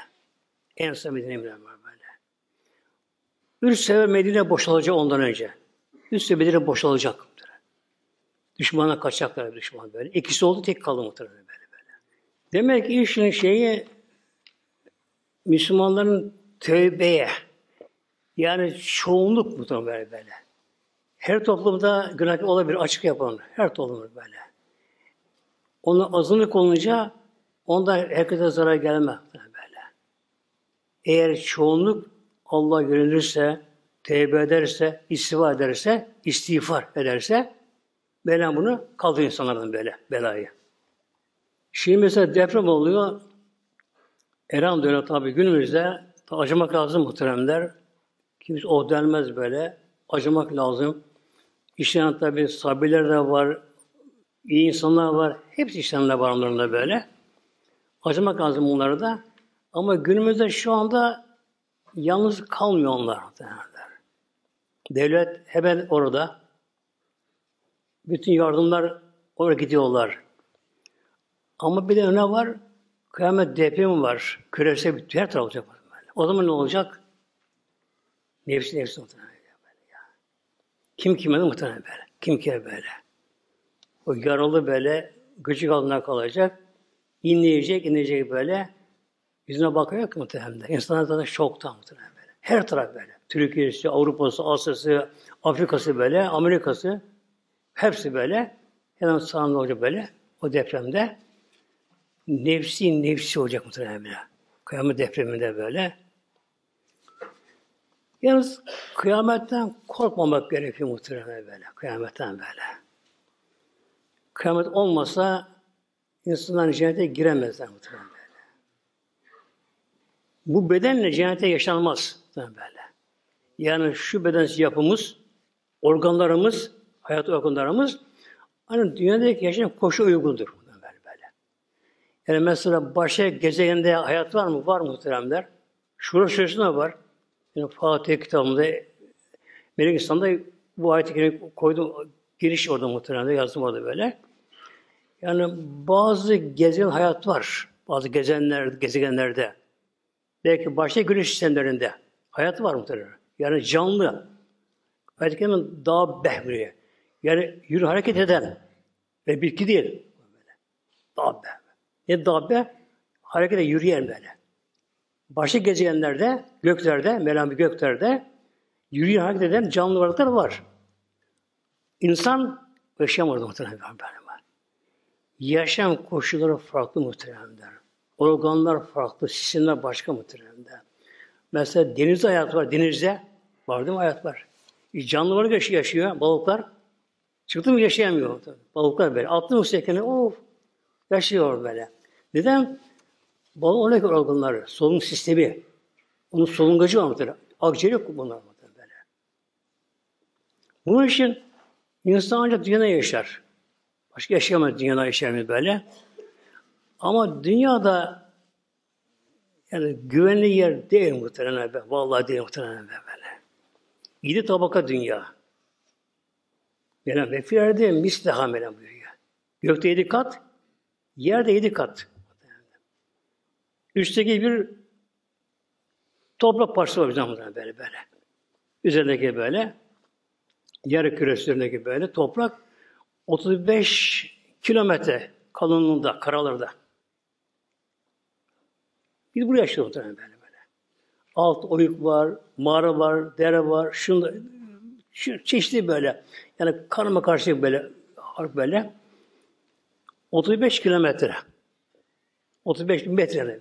En son Medine-i Münevver böyle. Üç sefer Medine boşalacak ondan önce. Sefer Medine boşalacak. Düşmana kaçacaklar düşman böyle. İkisi oldu tek kaldı muhtemelen böyle böyle. Demek ki işin şeyi Müslümanların tövbeye yani çoğunluk muhtemelen böyle böyle. Her toplumda günah olabilir, açık yapalım. Her toplumda böyle. Onun azınlık olunca onda herkese zarar gelmez böyle. Eğer çoğunluk Allah yönelirse, tevbe ederse, istifa ederse, istiğfar ederse, bela bunu kaldırır insanlardan böyle, belayı. Şimdi mesela deprem oluyor, Eran dönüyor tabi günümüzde, acımak lazım muhteremler. Kimse o denmez böyle, acımak lazım. İşleyen tabi sabiler de var, iyi insanlar var. Hepsi işlemler var onların böyle. Acımak lazım onlara da. Ama günümüzde şu anda yalnız kalmıyor onlar. Devlet hemen orada. Bütün yardımlar oraya gidiyorlar. Ama bir de ne var? Kıyamet depremi var. Küresel bir her taraf olacak. O zaman ne olacak? Nefsi nefsi muhtemelen. Kim kime de muhtemelen böyle. Kim kime böyle. O yaralı böyle gıcık altına kalacak. İnleyecek, inleyecek böyle. Yüzüne bakıyor ki muhtemelen. İnsanlar zaten şokta muhtemelen böyle. Her taraf böyle. Türkiye'si, Avrupa'sı, Asya'sı, Afrika'sı böyle, Amerika'sı hepsi böyle. Hemen sağında olacak böyle o depremde. Nefsi nefsi olacak muhtemelen. Kıyamet depreminde böyle. Yalnız kıyametten korkmamak gerekiyor muhtemelen böyle. Kıyametten böyle. Kıyamet olmasa insanlar cennete giremezler muhtemelen böyle. Bu bedenle cennete yaşanmaz böyle. Yani şu beden yapımız, organlarımız, hayat organlarımız hani dünyadaki yaşam koşu uygundur. Böyle böyle. Yani mesela başka gezegende hayat var mı? Var muhteremler. Şura şurasında var. Yani Fatih kitabında Melek İslam'da bu ayeti koydum. Giriş orada muhtemelen yazdım orada böyle. Yani bazı gezegen hayat var. Bazı gezenler, gezegenlerde. Belki başka güneş sistemlerinde hayat var muhtemelen. Yani canlı. Ayet-i Kerime daha behmiriye. Yani yürü hareket eden ve bitki değil. Dabbe. Ne dabbe? Harekete yürüyen böyle. Başka gezegenlerde, göklerde, melami göklerde yürüyen hareket eden canlı varlıklar var. İnsan yaşamıyor muhtemelen böyle. Yaşam koşulları farklı muhteremler. Organlar farklı, sistemler başka muhteremler. Mesela deniz hayat var, denizde var değil mi hayat var. Canlılar yaşıyor, yaşıyor, balıklar. Çıktı mı yaşayamıyor. Balıklar böyle. Attı mı sekene, of, yaşıyor böyle. Neden? Balon oradaki organları, solunum sistemi. Onun solungacı var muhtemelen. Akciğeri yok bunlar muhtemelen böyle. Bunun için insan ancak dünyada yaşar. Başka yaşayamaz dünyada yaşayamıyor böyle. Ama dünyada yani güvenli yer değil muhtemelen be. Vallahi değil muhtemelen be böyle. Yedi tabaka dünya. Yani mefilerde misli hamelen buyuruyor. Gökte yedi kat, yerde yedi kat. Üstteki bir toprak parçası var bizden böyle böyle. Üzerindeki böyle, yarı küre üzerindeki böyle toprak 35 kilometre kalınlığında, karalarda. Biz buraya yaşıyoruz böyle böyle. Alt oyuk var, mağara var, dere var, şunda, şu, çeşitli böyle. Yani karma karşı böyle, böyle. 35 kilometre. 35 metre ne?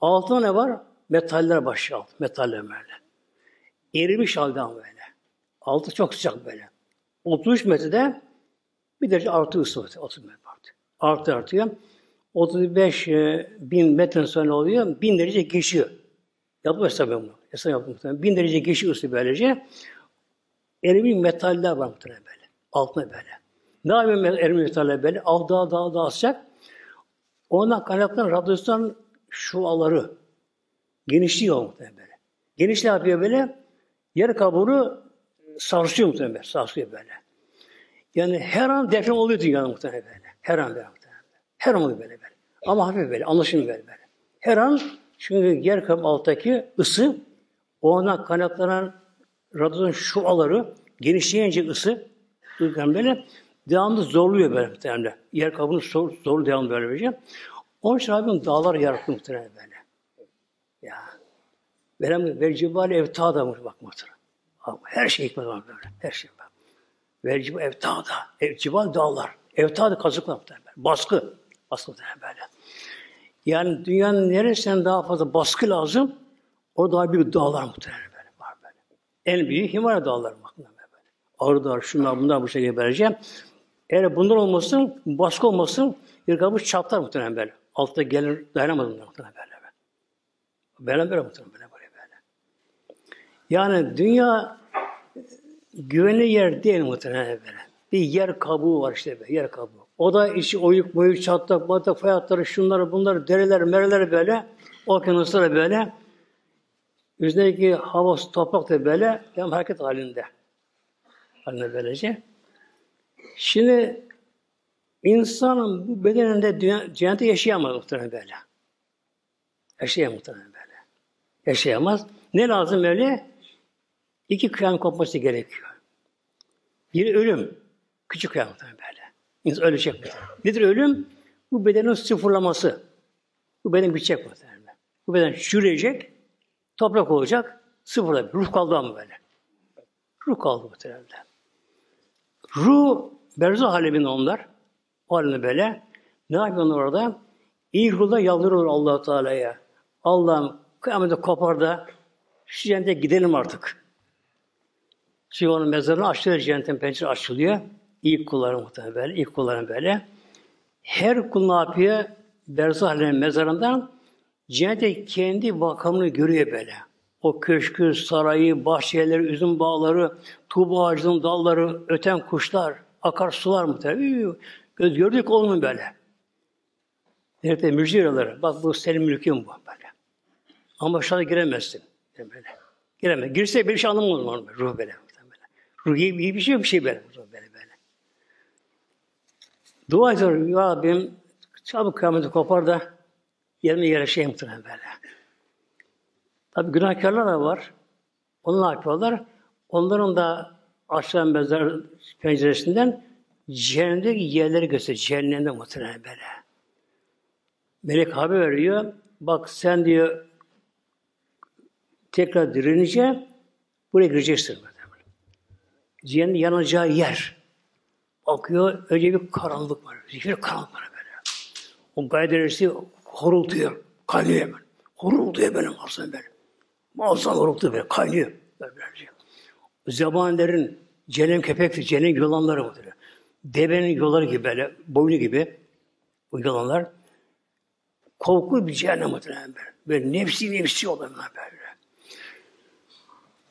Altında ne var? Metaller başlıyor alt. Metaller böyle. Erimiş halde ama böyle. Altı çok sıcak böyle. 33 metrede bir derece artı ısı var. 30 metre artı. Artı artıyor. 35 e, bin metre sonra oluyor. Bin derece geçiyor. Yapma hesap bunu. Hesap yaptım muhtemelen. Bin derece geçiyor ısı böylece. Erimiş metaller var muhtemelen böyle. Altına böyle. Ne yapıyor erimiş metaller böyle? Alt daha daha daha sıcak. Ondan kaynaklanan radyasyon şuaları genişliyor muhtemelen böyle. Geniş ne yapıyor böyle? Yer kabuğunu sarsıyor muhtemelen böyle. Sarsıyor böyle. Yani her an deprem oluyor dünyada muhtemelen böyle. Her an muhtemelen. Her an böyle böyle. Ama hafif böyle, anlaşılmıyor böyle. böyle. Her an çünkü yer kabuğu alttaki ısı ondan kaynaklanan radyasyon şuaları genişleyince ısı duygan böyle devamlı zorluyor böyle muhtemelen. Yer kabuğunu zor, zor devamlı böyle şey. Onun için Rabbim dağlar yarattı muhtemelen böyle. Ya. Verem ve cibali evtada mı bak muhtemelen. Her şey hikmet var böyle. Her şey var. Ve cibali evtada. Ev, cibal dağlar. Evtada kazıklar muhtemelen. Baskı. Muhtemelen böyle. Yani dünyanın neresinden daha fazla baskı lazım? O daha büyük dağlar muhtemelen böyle var böyle. En büyük Himalaya dağları muhtemelen böyle. Ağrı dağlar, şunlar bunlar bu şekilde vereceğim. Eğer bunlar olmasın, baskı olmasın, kabus çatlar muhtemelen böyle. Altta gelir, dayanamadım muhtemelen böyle. Böyle böyle muhtemelen böyle böyle böyle. Yani dünya güvenli yer değil muhtemelen böyle. Bir yer kabuğu var işte böyle, yer kabuğu. O da içi oyuk boyuk çatlak batak fay şunları bunları dereler mereler böyle okyanuslar böyle üzerindeki hava toprak da böyle hem hareket halinde halinde böylece. Şimdi insanın bu bedeninde dünya, cennette yaşayamaz muhtemelen böyle. Yaşayamaz muhtemelen böyle. Yaşayamaz. Ne lazım öyle? İki kıyamet kopması gerekiyor. Bir ölüm. Küçük kıyamet böyle. İnsan ölecek muhtemelen. Nedir ölüm? Bu bedenin sıfırlaması. Bu beden bitecek muhtemelen. Bu beden çürüyecek, toprak olacak, sıfırla. Ruh kaldı ama böyle. Ruh kaldı muhtemelen. Ruh, berzah aleminde onlar. O halinde böyle. Ne yapıyorlar orada? İyi ruhla yalvarıyor allah Teala'ya. Allah'ım kıyamete kopar da şu cennete gidelim artık. Çünkü onun mezarını açılıyor, cennetin pencere açılıyor. İlk kulları muhtemelen böyle, ilk kulların böyle. Her kul ne yapıyor? Berzahlerin mezarından cennete kendi makamını görüyor böyle. O köşkü, sarayı, bahçeleri, üzüm bağları, tuğba ağacının dalları, öten kuşlar, akarsular muhtemelen. Göz gördük olmuyor böyle. Nerede müjdeleri. Bak bu senin mülkün bu böyle. Ama şu giremezsin. Böyle. Giremez. Girse bir şey anlamaz mı? Ruh böyle. Ruh iyi, iyi bir şey bir şey böyle. Dua ediyor. Ya Rabbim çabuk kıyameti kopar da yerine yere şey muhtemelen böyle. Tabi günahkarlar da var. Onlar yapıyorlar? Onların da aşağı mezar penceresinden cehennemdeki yerleri gösteriyor. Cehennemde muhtemelen böyle. Melek haber veriyor. Bak sen diyor tekrar direnince buraya gireceksin. Cehennem yanacağı yer. Bakıyor, önce bir karanlık var. Bir karanlık var böyle. O gayderesi horultuyor, kaynıyor hemen. Horultuyor benim aslında böyle. Muazzam horultuyor böyle, kaynıyor. Böyle böylece. Zebanilerin cehennem kepekli, cehennem yılanları mıdır? Devenin yolları gibi böyle, boynu gibi bu yılanlar. Korku bir cehennem muhtemelen böyle. Böyle nefsi nefsi olanlar böyle.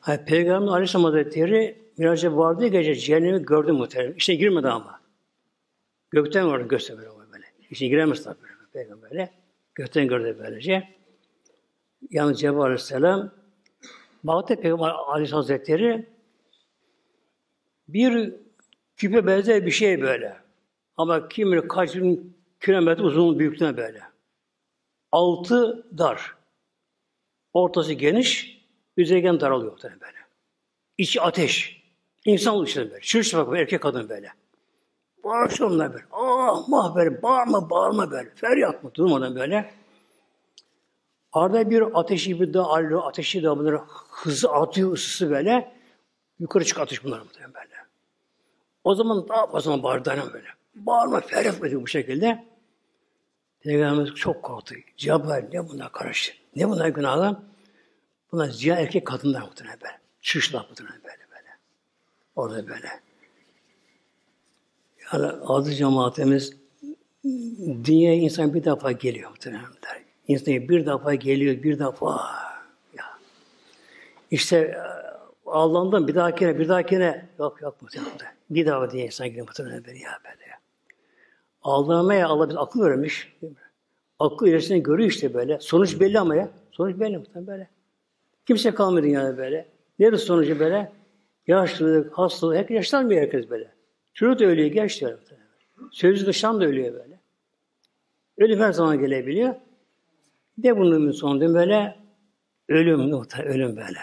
Yani Peygamber Aleyhisselam Hazretleri Miraç'a vardığı gece cehennemi gördü muhtemelen. İşte girmedi ama. Gökten gördü göster böyle. böyle. İşte giremez tabi böyle. Peygamber'e. Gökten gördü böylece. Yalnız Cebrail Aleyhisselam Bağdat Peygamber Aleyhisselam Hazretleri bir küpe benzer bir şey böyle. Ama kim bilir kaç bin kilometre uzun büyüklüğüne böyle. Altı dar. Ortası geniş, üzerinden daralıyor böyle. İçi ateş. İnsan oluşuyor böyle. Çırış bak erkek kadın böyle. Bağırışıyor onlar böyle. Ah mah böyle. Bağırma bağırma böyle. Feryat mı durmadan böyle. Arada bir ateşi bir daha alıyor. Ateşi de bunları hızlı atıyor ısısı böyle. Yukarı çık ateş bunlar muhtemelen böyle. O zaman daha fazla bağır dayanam böyle. Bağırma feryat ediyor bu şekilde. Peygamberimiz çok korktu. Cebrail ne bunlar karıştı? Ne bunlar günahlar? Bunlar ziya erkek kadınlar muhtemelen böyle. Şışlar muhtemelen böyle. Orada böyle. Yani adı cemaatimiz dünyaya insan bir defa geliyor muhtemelen. İnsan bir defa geliyor, bir defa. Ya. İşte Allah'ından bir dahakine, bir dahakine yok yok muhtemelen. Bir daha diye insan geliyor muhtemelen böyle ya böyle. Aldanmaya Allah biz akıl vermiş. Akıl ilerisini görüyor işte böyle. Sonuç belli ama ya. Sonuç belli muhtemelen böyle. Kimse kalmıyor dünyada böyle. Nerede sonucu böyle? Yaşlılık, hastalık, herkes yaşlanmıyor herkes böyle. Çocuk da ölüyor, genç de. Sözlü dışan da ölüyor böyle. Ölüm her zaman gelebiliyor. De bunun sonunda böyle ölüm nokta, ölüm böyle.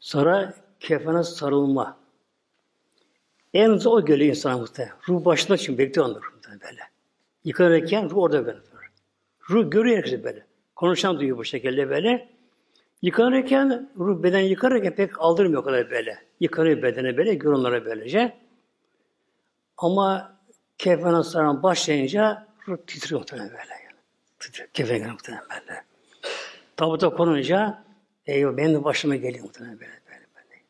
Sonra kefene sarılma. En zor o geliyor insana muhtemelen. Ruh başında için bekliyor muhtemelen böyle. Yıkanırken ruh orada böyle. Ruh görüyor herkesi böyle. Konuşan duyuyor bu şekilde böyle. Yıkanırken, ruh beden yıkarken pek aldırmıyor kadar böyle. Yıkanıyor bedene böyle, gör böylece. Ama kefene saran başlayınca ruh titriyor muhtemelen böyle. Yani. Titriyor, kefene muhtemelen böyle. Tabuta konunca, eyvah benim de başıma geliyor muhtemelen böyle. böyle, böyle.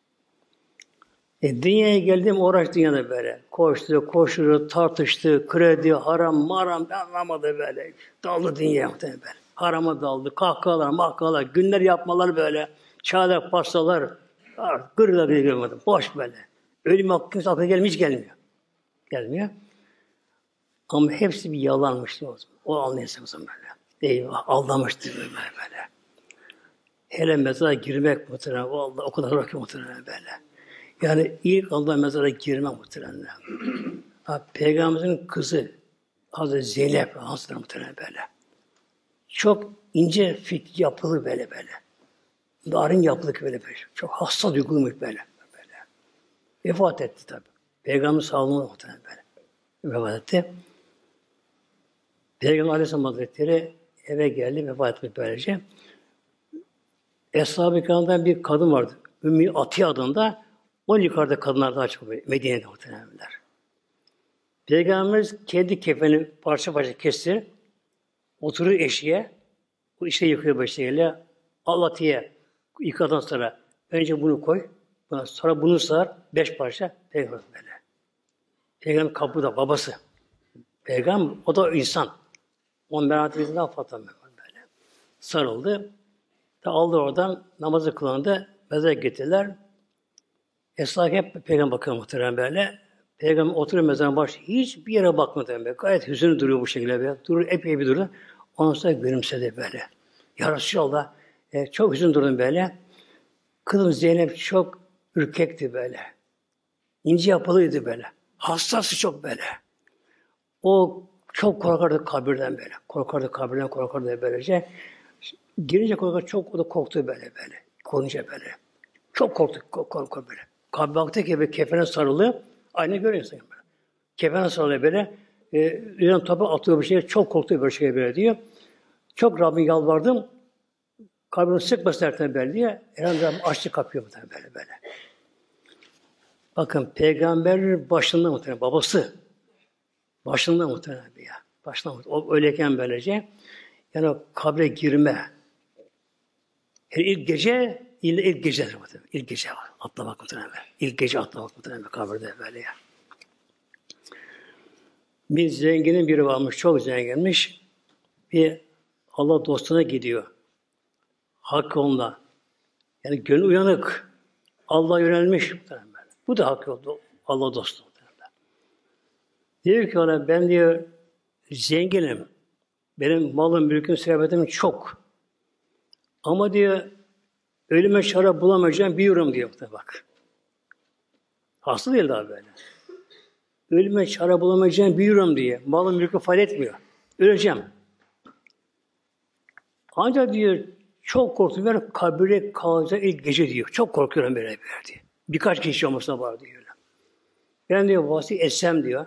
E, dünyaya geldim uğraş dünyada böyle. Koştu, koştu, tartıştı, kredi, haram, maram, anlamadı böyle. Daldı dünyaya muhtemelen böyle harama daldı. Kahkahalar, mahkahalar, günler yapmalar böyle. Çağlar, pastalar, gırla bile görmedim. Boş böyle. Ölüm hakkı kimse aklına hiç gelmiyor. Gelmiyor. Ama hepsi bir yalanmıştı o zaman. O anlayasın o zaman böyle. Eyvah, aldamıştı böyle böyle. Hele mezara girmek muhtemelen. O Allah o kadar rakı muhtemelen böyle. Yani ilk Allah mezara girmek muhtemelen. Peygamberimizin kızı Hazreti Zeynep Hazretleri muhtemelen böyle. Çok ince fit yapılı böyle böyle. Narin yapılı böyle böyle. Çok hasta duyguluymuş böyle. böyle. Vefat etti tabi. Peygamber sağlığına muhtemelen böyle. Vefat etti. Peygamber Aleyhisselam Hazretleri eve geldi vefat etmiş böylece. Eshab-ı bir kadın vardı. Ümmü Atiye adında. O yukarıda kadınlar daha çok Medine'de muhtemelenler. Peygamberimiz kendi kefeni parça parça kestir. Oturur eşiğe, bu işte yıkıyor başıyla. Allah diye yıkadan sonra önce bunu koy, sonra bunu sar, beş parça peygamber böyle. Peygamber kapıda babası. Peygamber o da insan. Onun merhametimizi daha fazla böyle. Sarıldı. Da aldı oradan namazı kılandı. Mezar getirdiler. Esnaf hep peygamber bakıyor muhtemelen böyle. Peygamber oturuyor mezarın başı. Hiçbir yere bakmadı. Böyle. Gayet hüzünlü duruyor bu şekilde. Böyle. Durur, epey bir durur. Ondan sonra gülümsedi böyle. Ya Resulallah, e, çok üzün durdum böyle. Kızım Zeynep çok ürkekti böyle. İnce yapılıydı böyle. Hassası çok böyle. O çok korkardı kabirden böyle. Korkardı kabirden korkardı böylece. Girince korkardı çok o da korktu böyle böyle. Konunca böyle. Çok korktu korku böyle. Kabir baktı ki böyle kefene sarılı. Aynı görüyor insan böyle. Kefene sarılı böyle. E, İran tabi atıyor bir şey. Çok korktu böyle şey böyle diyor. Çok Rabbim yalvardım. Kalbini sıkmasın derken böyle diye. Elhamdülillah açtı kapıyor muhtemelen böyle böyle. Bakın peygamber başında muhtemelen babası. Başında muhtemelen ya. Başında muhtemelen. O öyleyken böylece. Yani kabre girme. Yani ilk gece ilk, ilk gece muhtemelen. İlk gece. Atlamak muhtemelen. İlk gece atlamak muhtemelen kabirde böyle ya. Bir zenginin biri varmış. Çok zenginmiş. Bir Allah dostuna gidiyor. Hak onunla. Yani gönül uyanık. Allah yönelmiş. Bu da hak oldu. Allah dostu. Diyor ki ona ben diyor zenginim. Benim malım, mülküm, servetim çok. Ama diyor ölüme şarap bulamayacağım biliyorum diyor bak. Hasta değil daha böyle. Ölüme şarap bulamayacağım biliyorum diye. Malım, mülküm fayda etmiyor. Öleceğim. Ancak diyor çok korktum. Ben kabire kalacak ilk gece diyor. Çok korkuyorum böyle bir diyor. Birkaç kişi olmasına var diyor. Ben diyor vasi etsem diyor.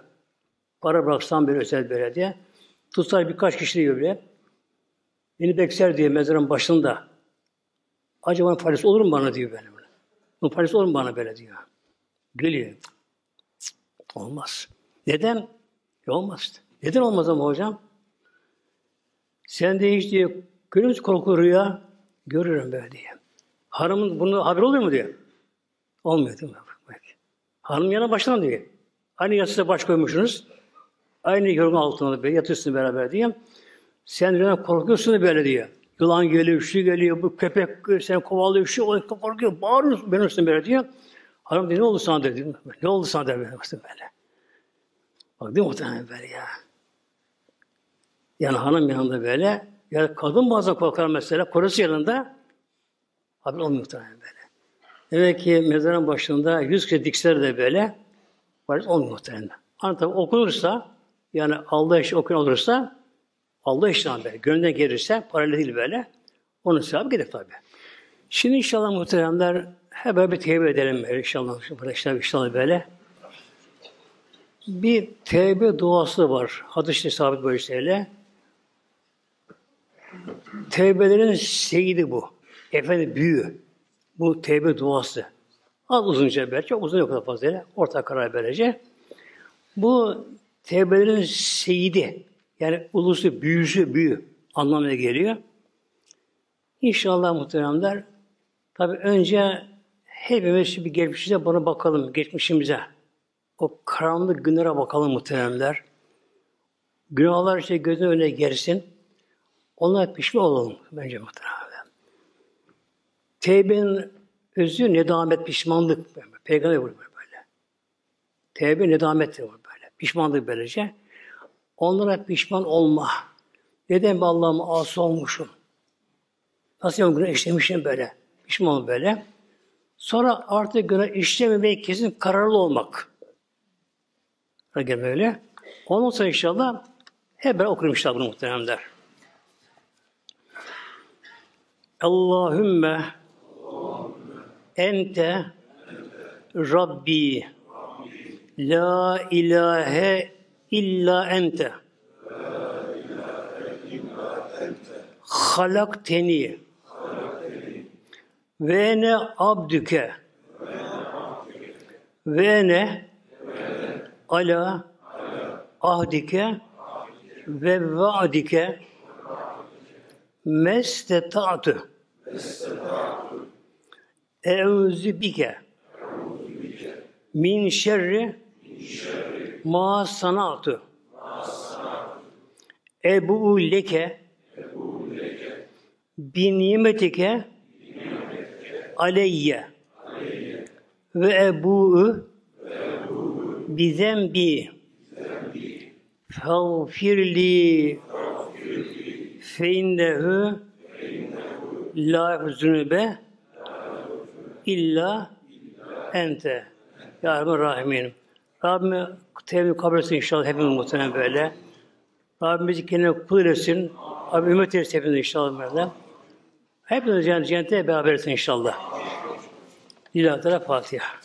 Para bıraksam bir özel böyle diye. Tutsar birkaç kişi diyor bile. Beni bekler diyor mezarın başında. Acaba faydası olur mu bana diyor böyle. Bu faydası olur mu bana böyle diyor. Gülüyor. Olmaz. Neden? E olmaz. Neden olmaz ama hocam? Sen de hiç diyor Görüyor musun korku rüya? Görürüm böyle diye. Hanımın bunu haber oluyor mu diyor. Olmuyor değil mi? Hanım yana baştan diyor. Aynı yastığa baş koymuşsunuz. Aynı yorgun altında böyle yatıyorsun beraber diye. Sen rüyadan korkuyorsun böyle diyor. Yılan geliyor, şu geliyor, bu köpek sen kovalıyor, şu o korkuyor, bağırıyorsun benim üstüne böyle diyor. Hanım diyor, ne oldu sana dedi. Ne oldu sana dedi böyle. Bak değil mi muhtemelen böyle ya. Yani hanım yanında böyle yani kadın bazen korkar mesela. Korusu yanında haber olmuyor muhtemelen böyle. Demek ki mezarın başında yüz kişi dikseler de böyle var olmuyor muhtemelen. Hani tabi okunursa yani Allah işi okun olursa Allah işten böyle. Gönlünden gelirse paralel değil böyle. Onun sevabı gider tabi. Şimdi inşallah muhteremler hep bir tevbe edelim böyle inşallah. Inşallah, inşallah böyle. Bir tevbe duası var. Hadis-i sabit bu işlerle. Tevbelerin seyidi bu. Efendim büyüğü. Bu tevbe duası. Az uzunca belki, çok uzun yok da fazla. Orta karar böylece. Bu tevbelerin seyidi. Yani ulusu, büyüsü, büyü anlamına geliyor. İnşallah muhteremler tabi önce hepimiz bir geçmişimize bana bakalım, geçmişimize. O karanlık günlere bakalım muhteremler. Günahlar işte gözün önüne gelsin. Onlar pişman olalım bence muhteremler. Tevbenin özü nedamet, pişmanlık. Peygamber buyuruyor böyle. Tevbe nedamettir böyle. Pişmanlık böylece. Onlara pişman olma. Neden ben Allah'ıma asi olmuşum? Nasıl yapayım günah işlemişim böyle? Pişman böyle. Sonra artık günah işlememeye kesin kararlı olmak. Öyle böyle. Ondan sonra inşallah hep beraber okurum inşallah bunu muhteremler. Allahümme ente Rabbi La ilahe illa ente. Halakteni ve ne abdüke. Ve ne ala ahdike ve vaadike. Mesteta'tu Eûzü bike. Min şerri ma sanatu ebu leke. Bi nimetike. Aleyye. Ve ebu'u bi zembi. Fagfirli fe innehu la zünübe illa ente. Ya Rabbi Rahimin. Rabbime tevbe kabul etsin inşallah hepimiz muhtemelen böyle. Rabbimizi kendine kul etsin. Rabbim ümmet etsin hepimiz inşallah böyle. Hepimiz cennete beraber etsin inşallah. Lillahi Teala Fatiha.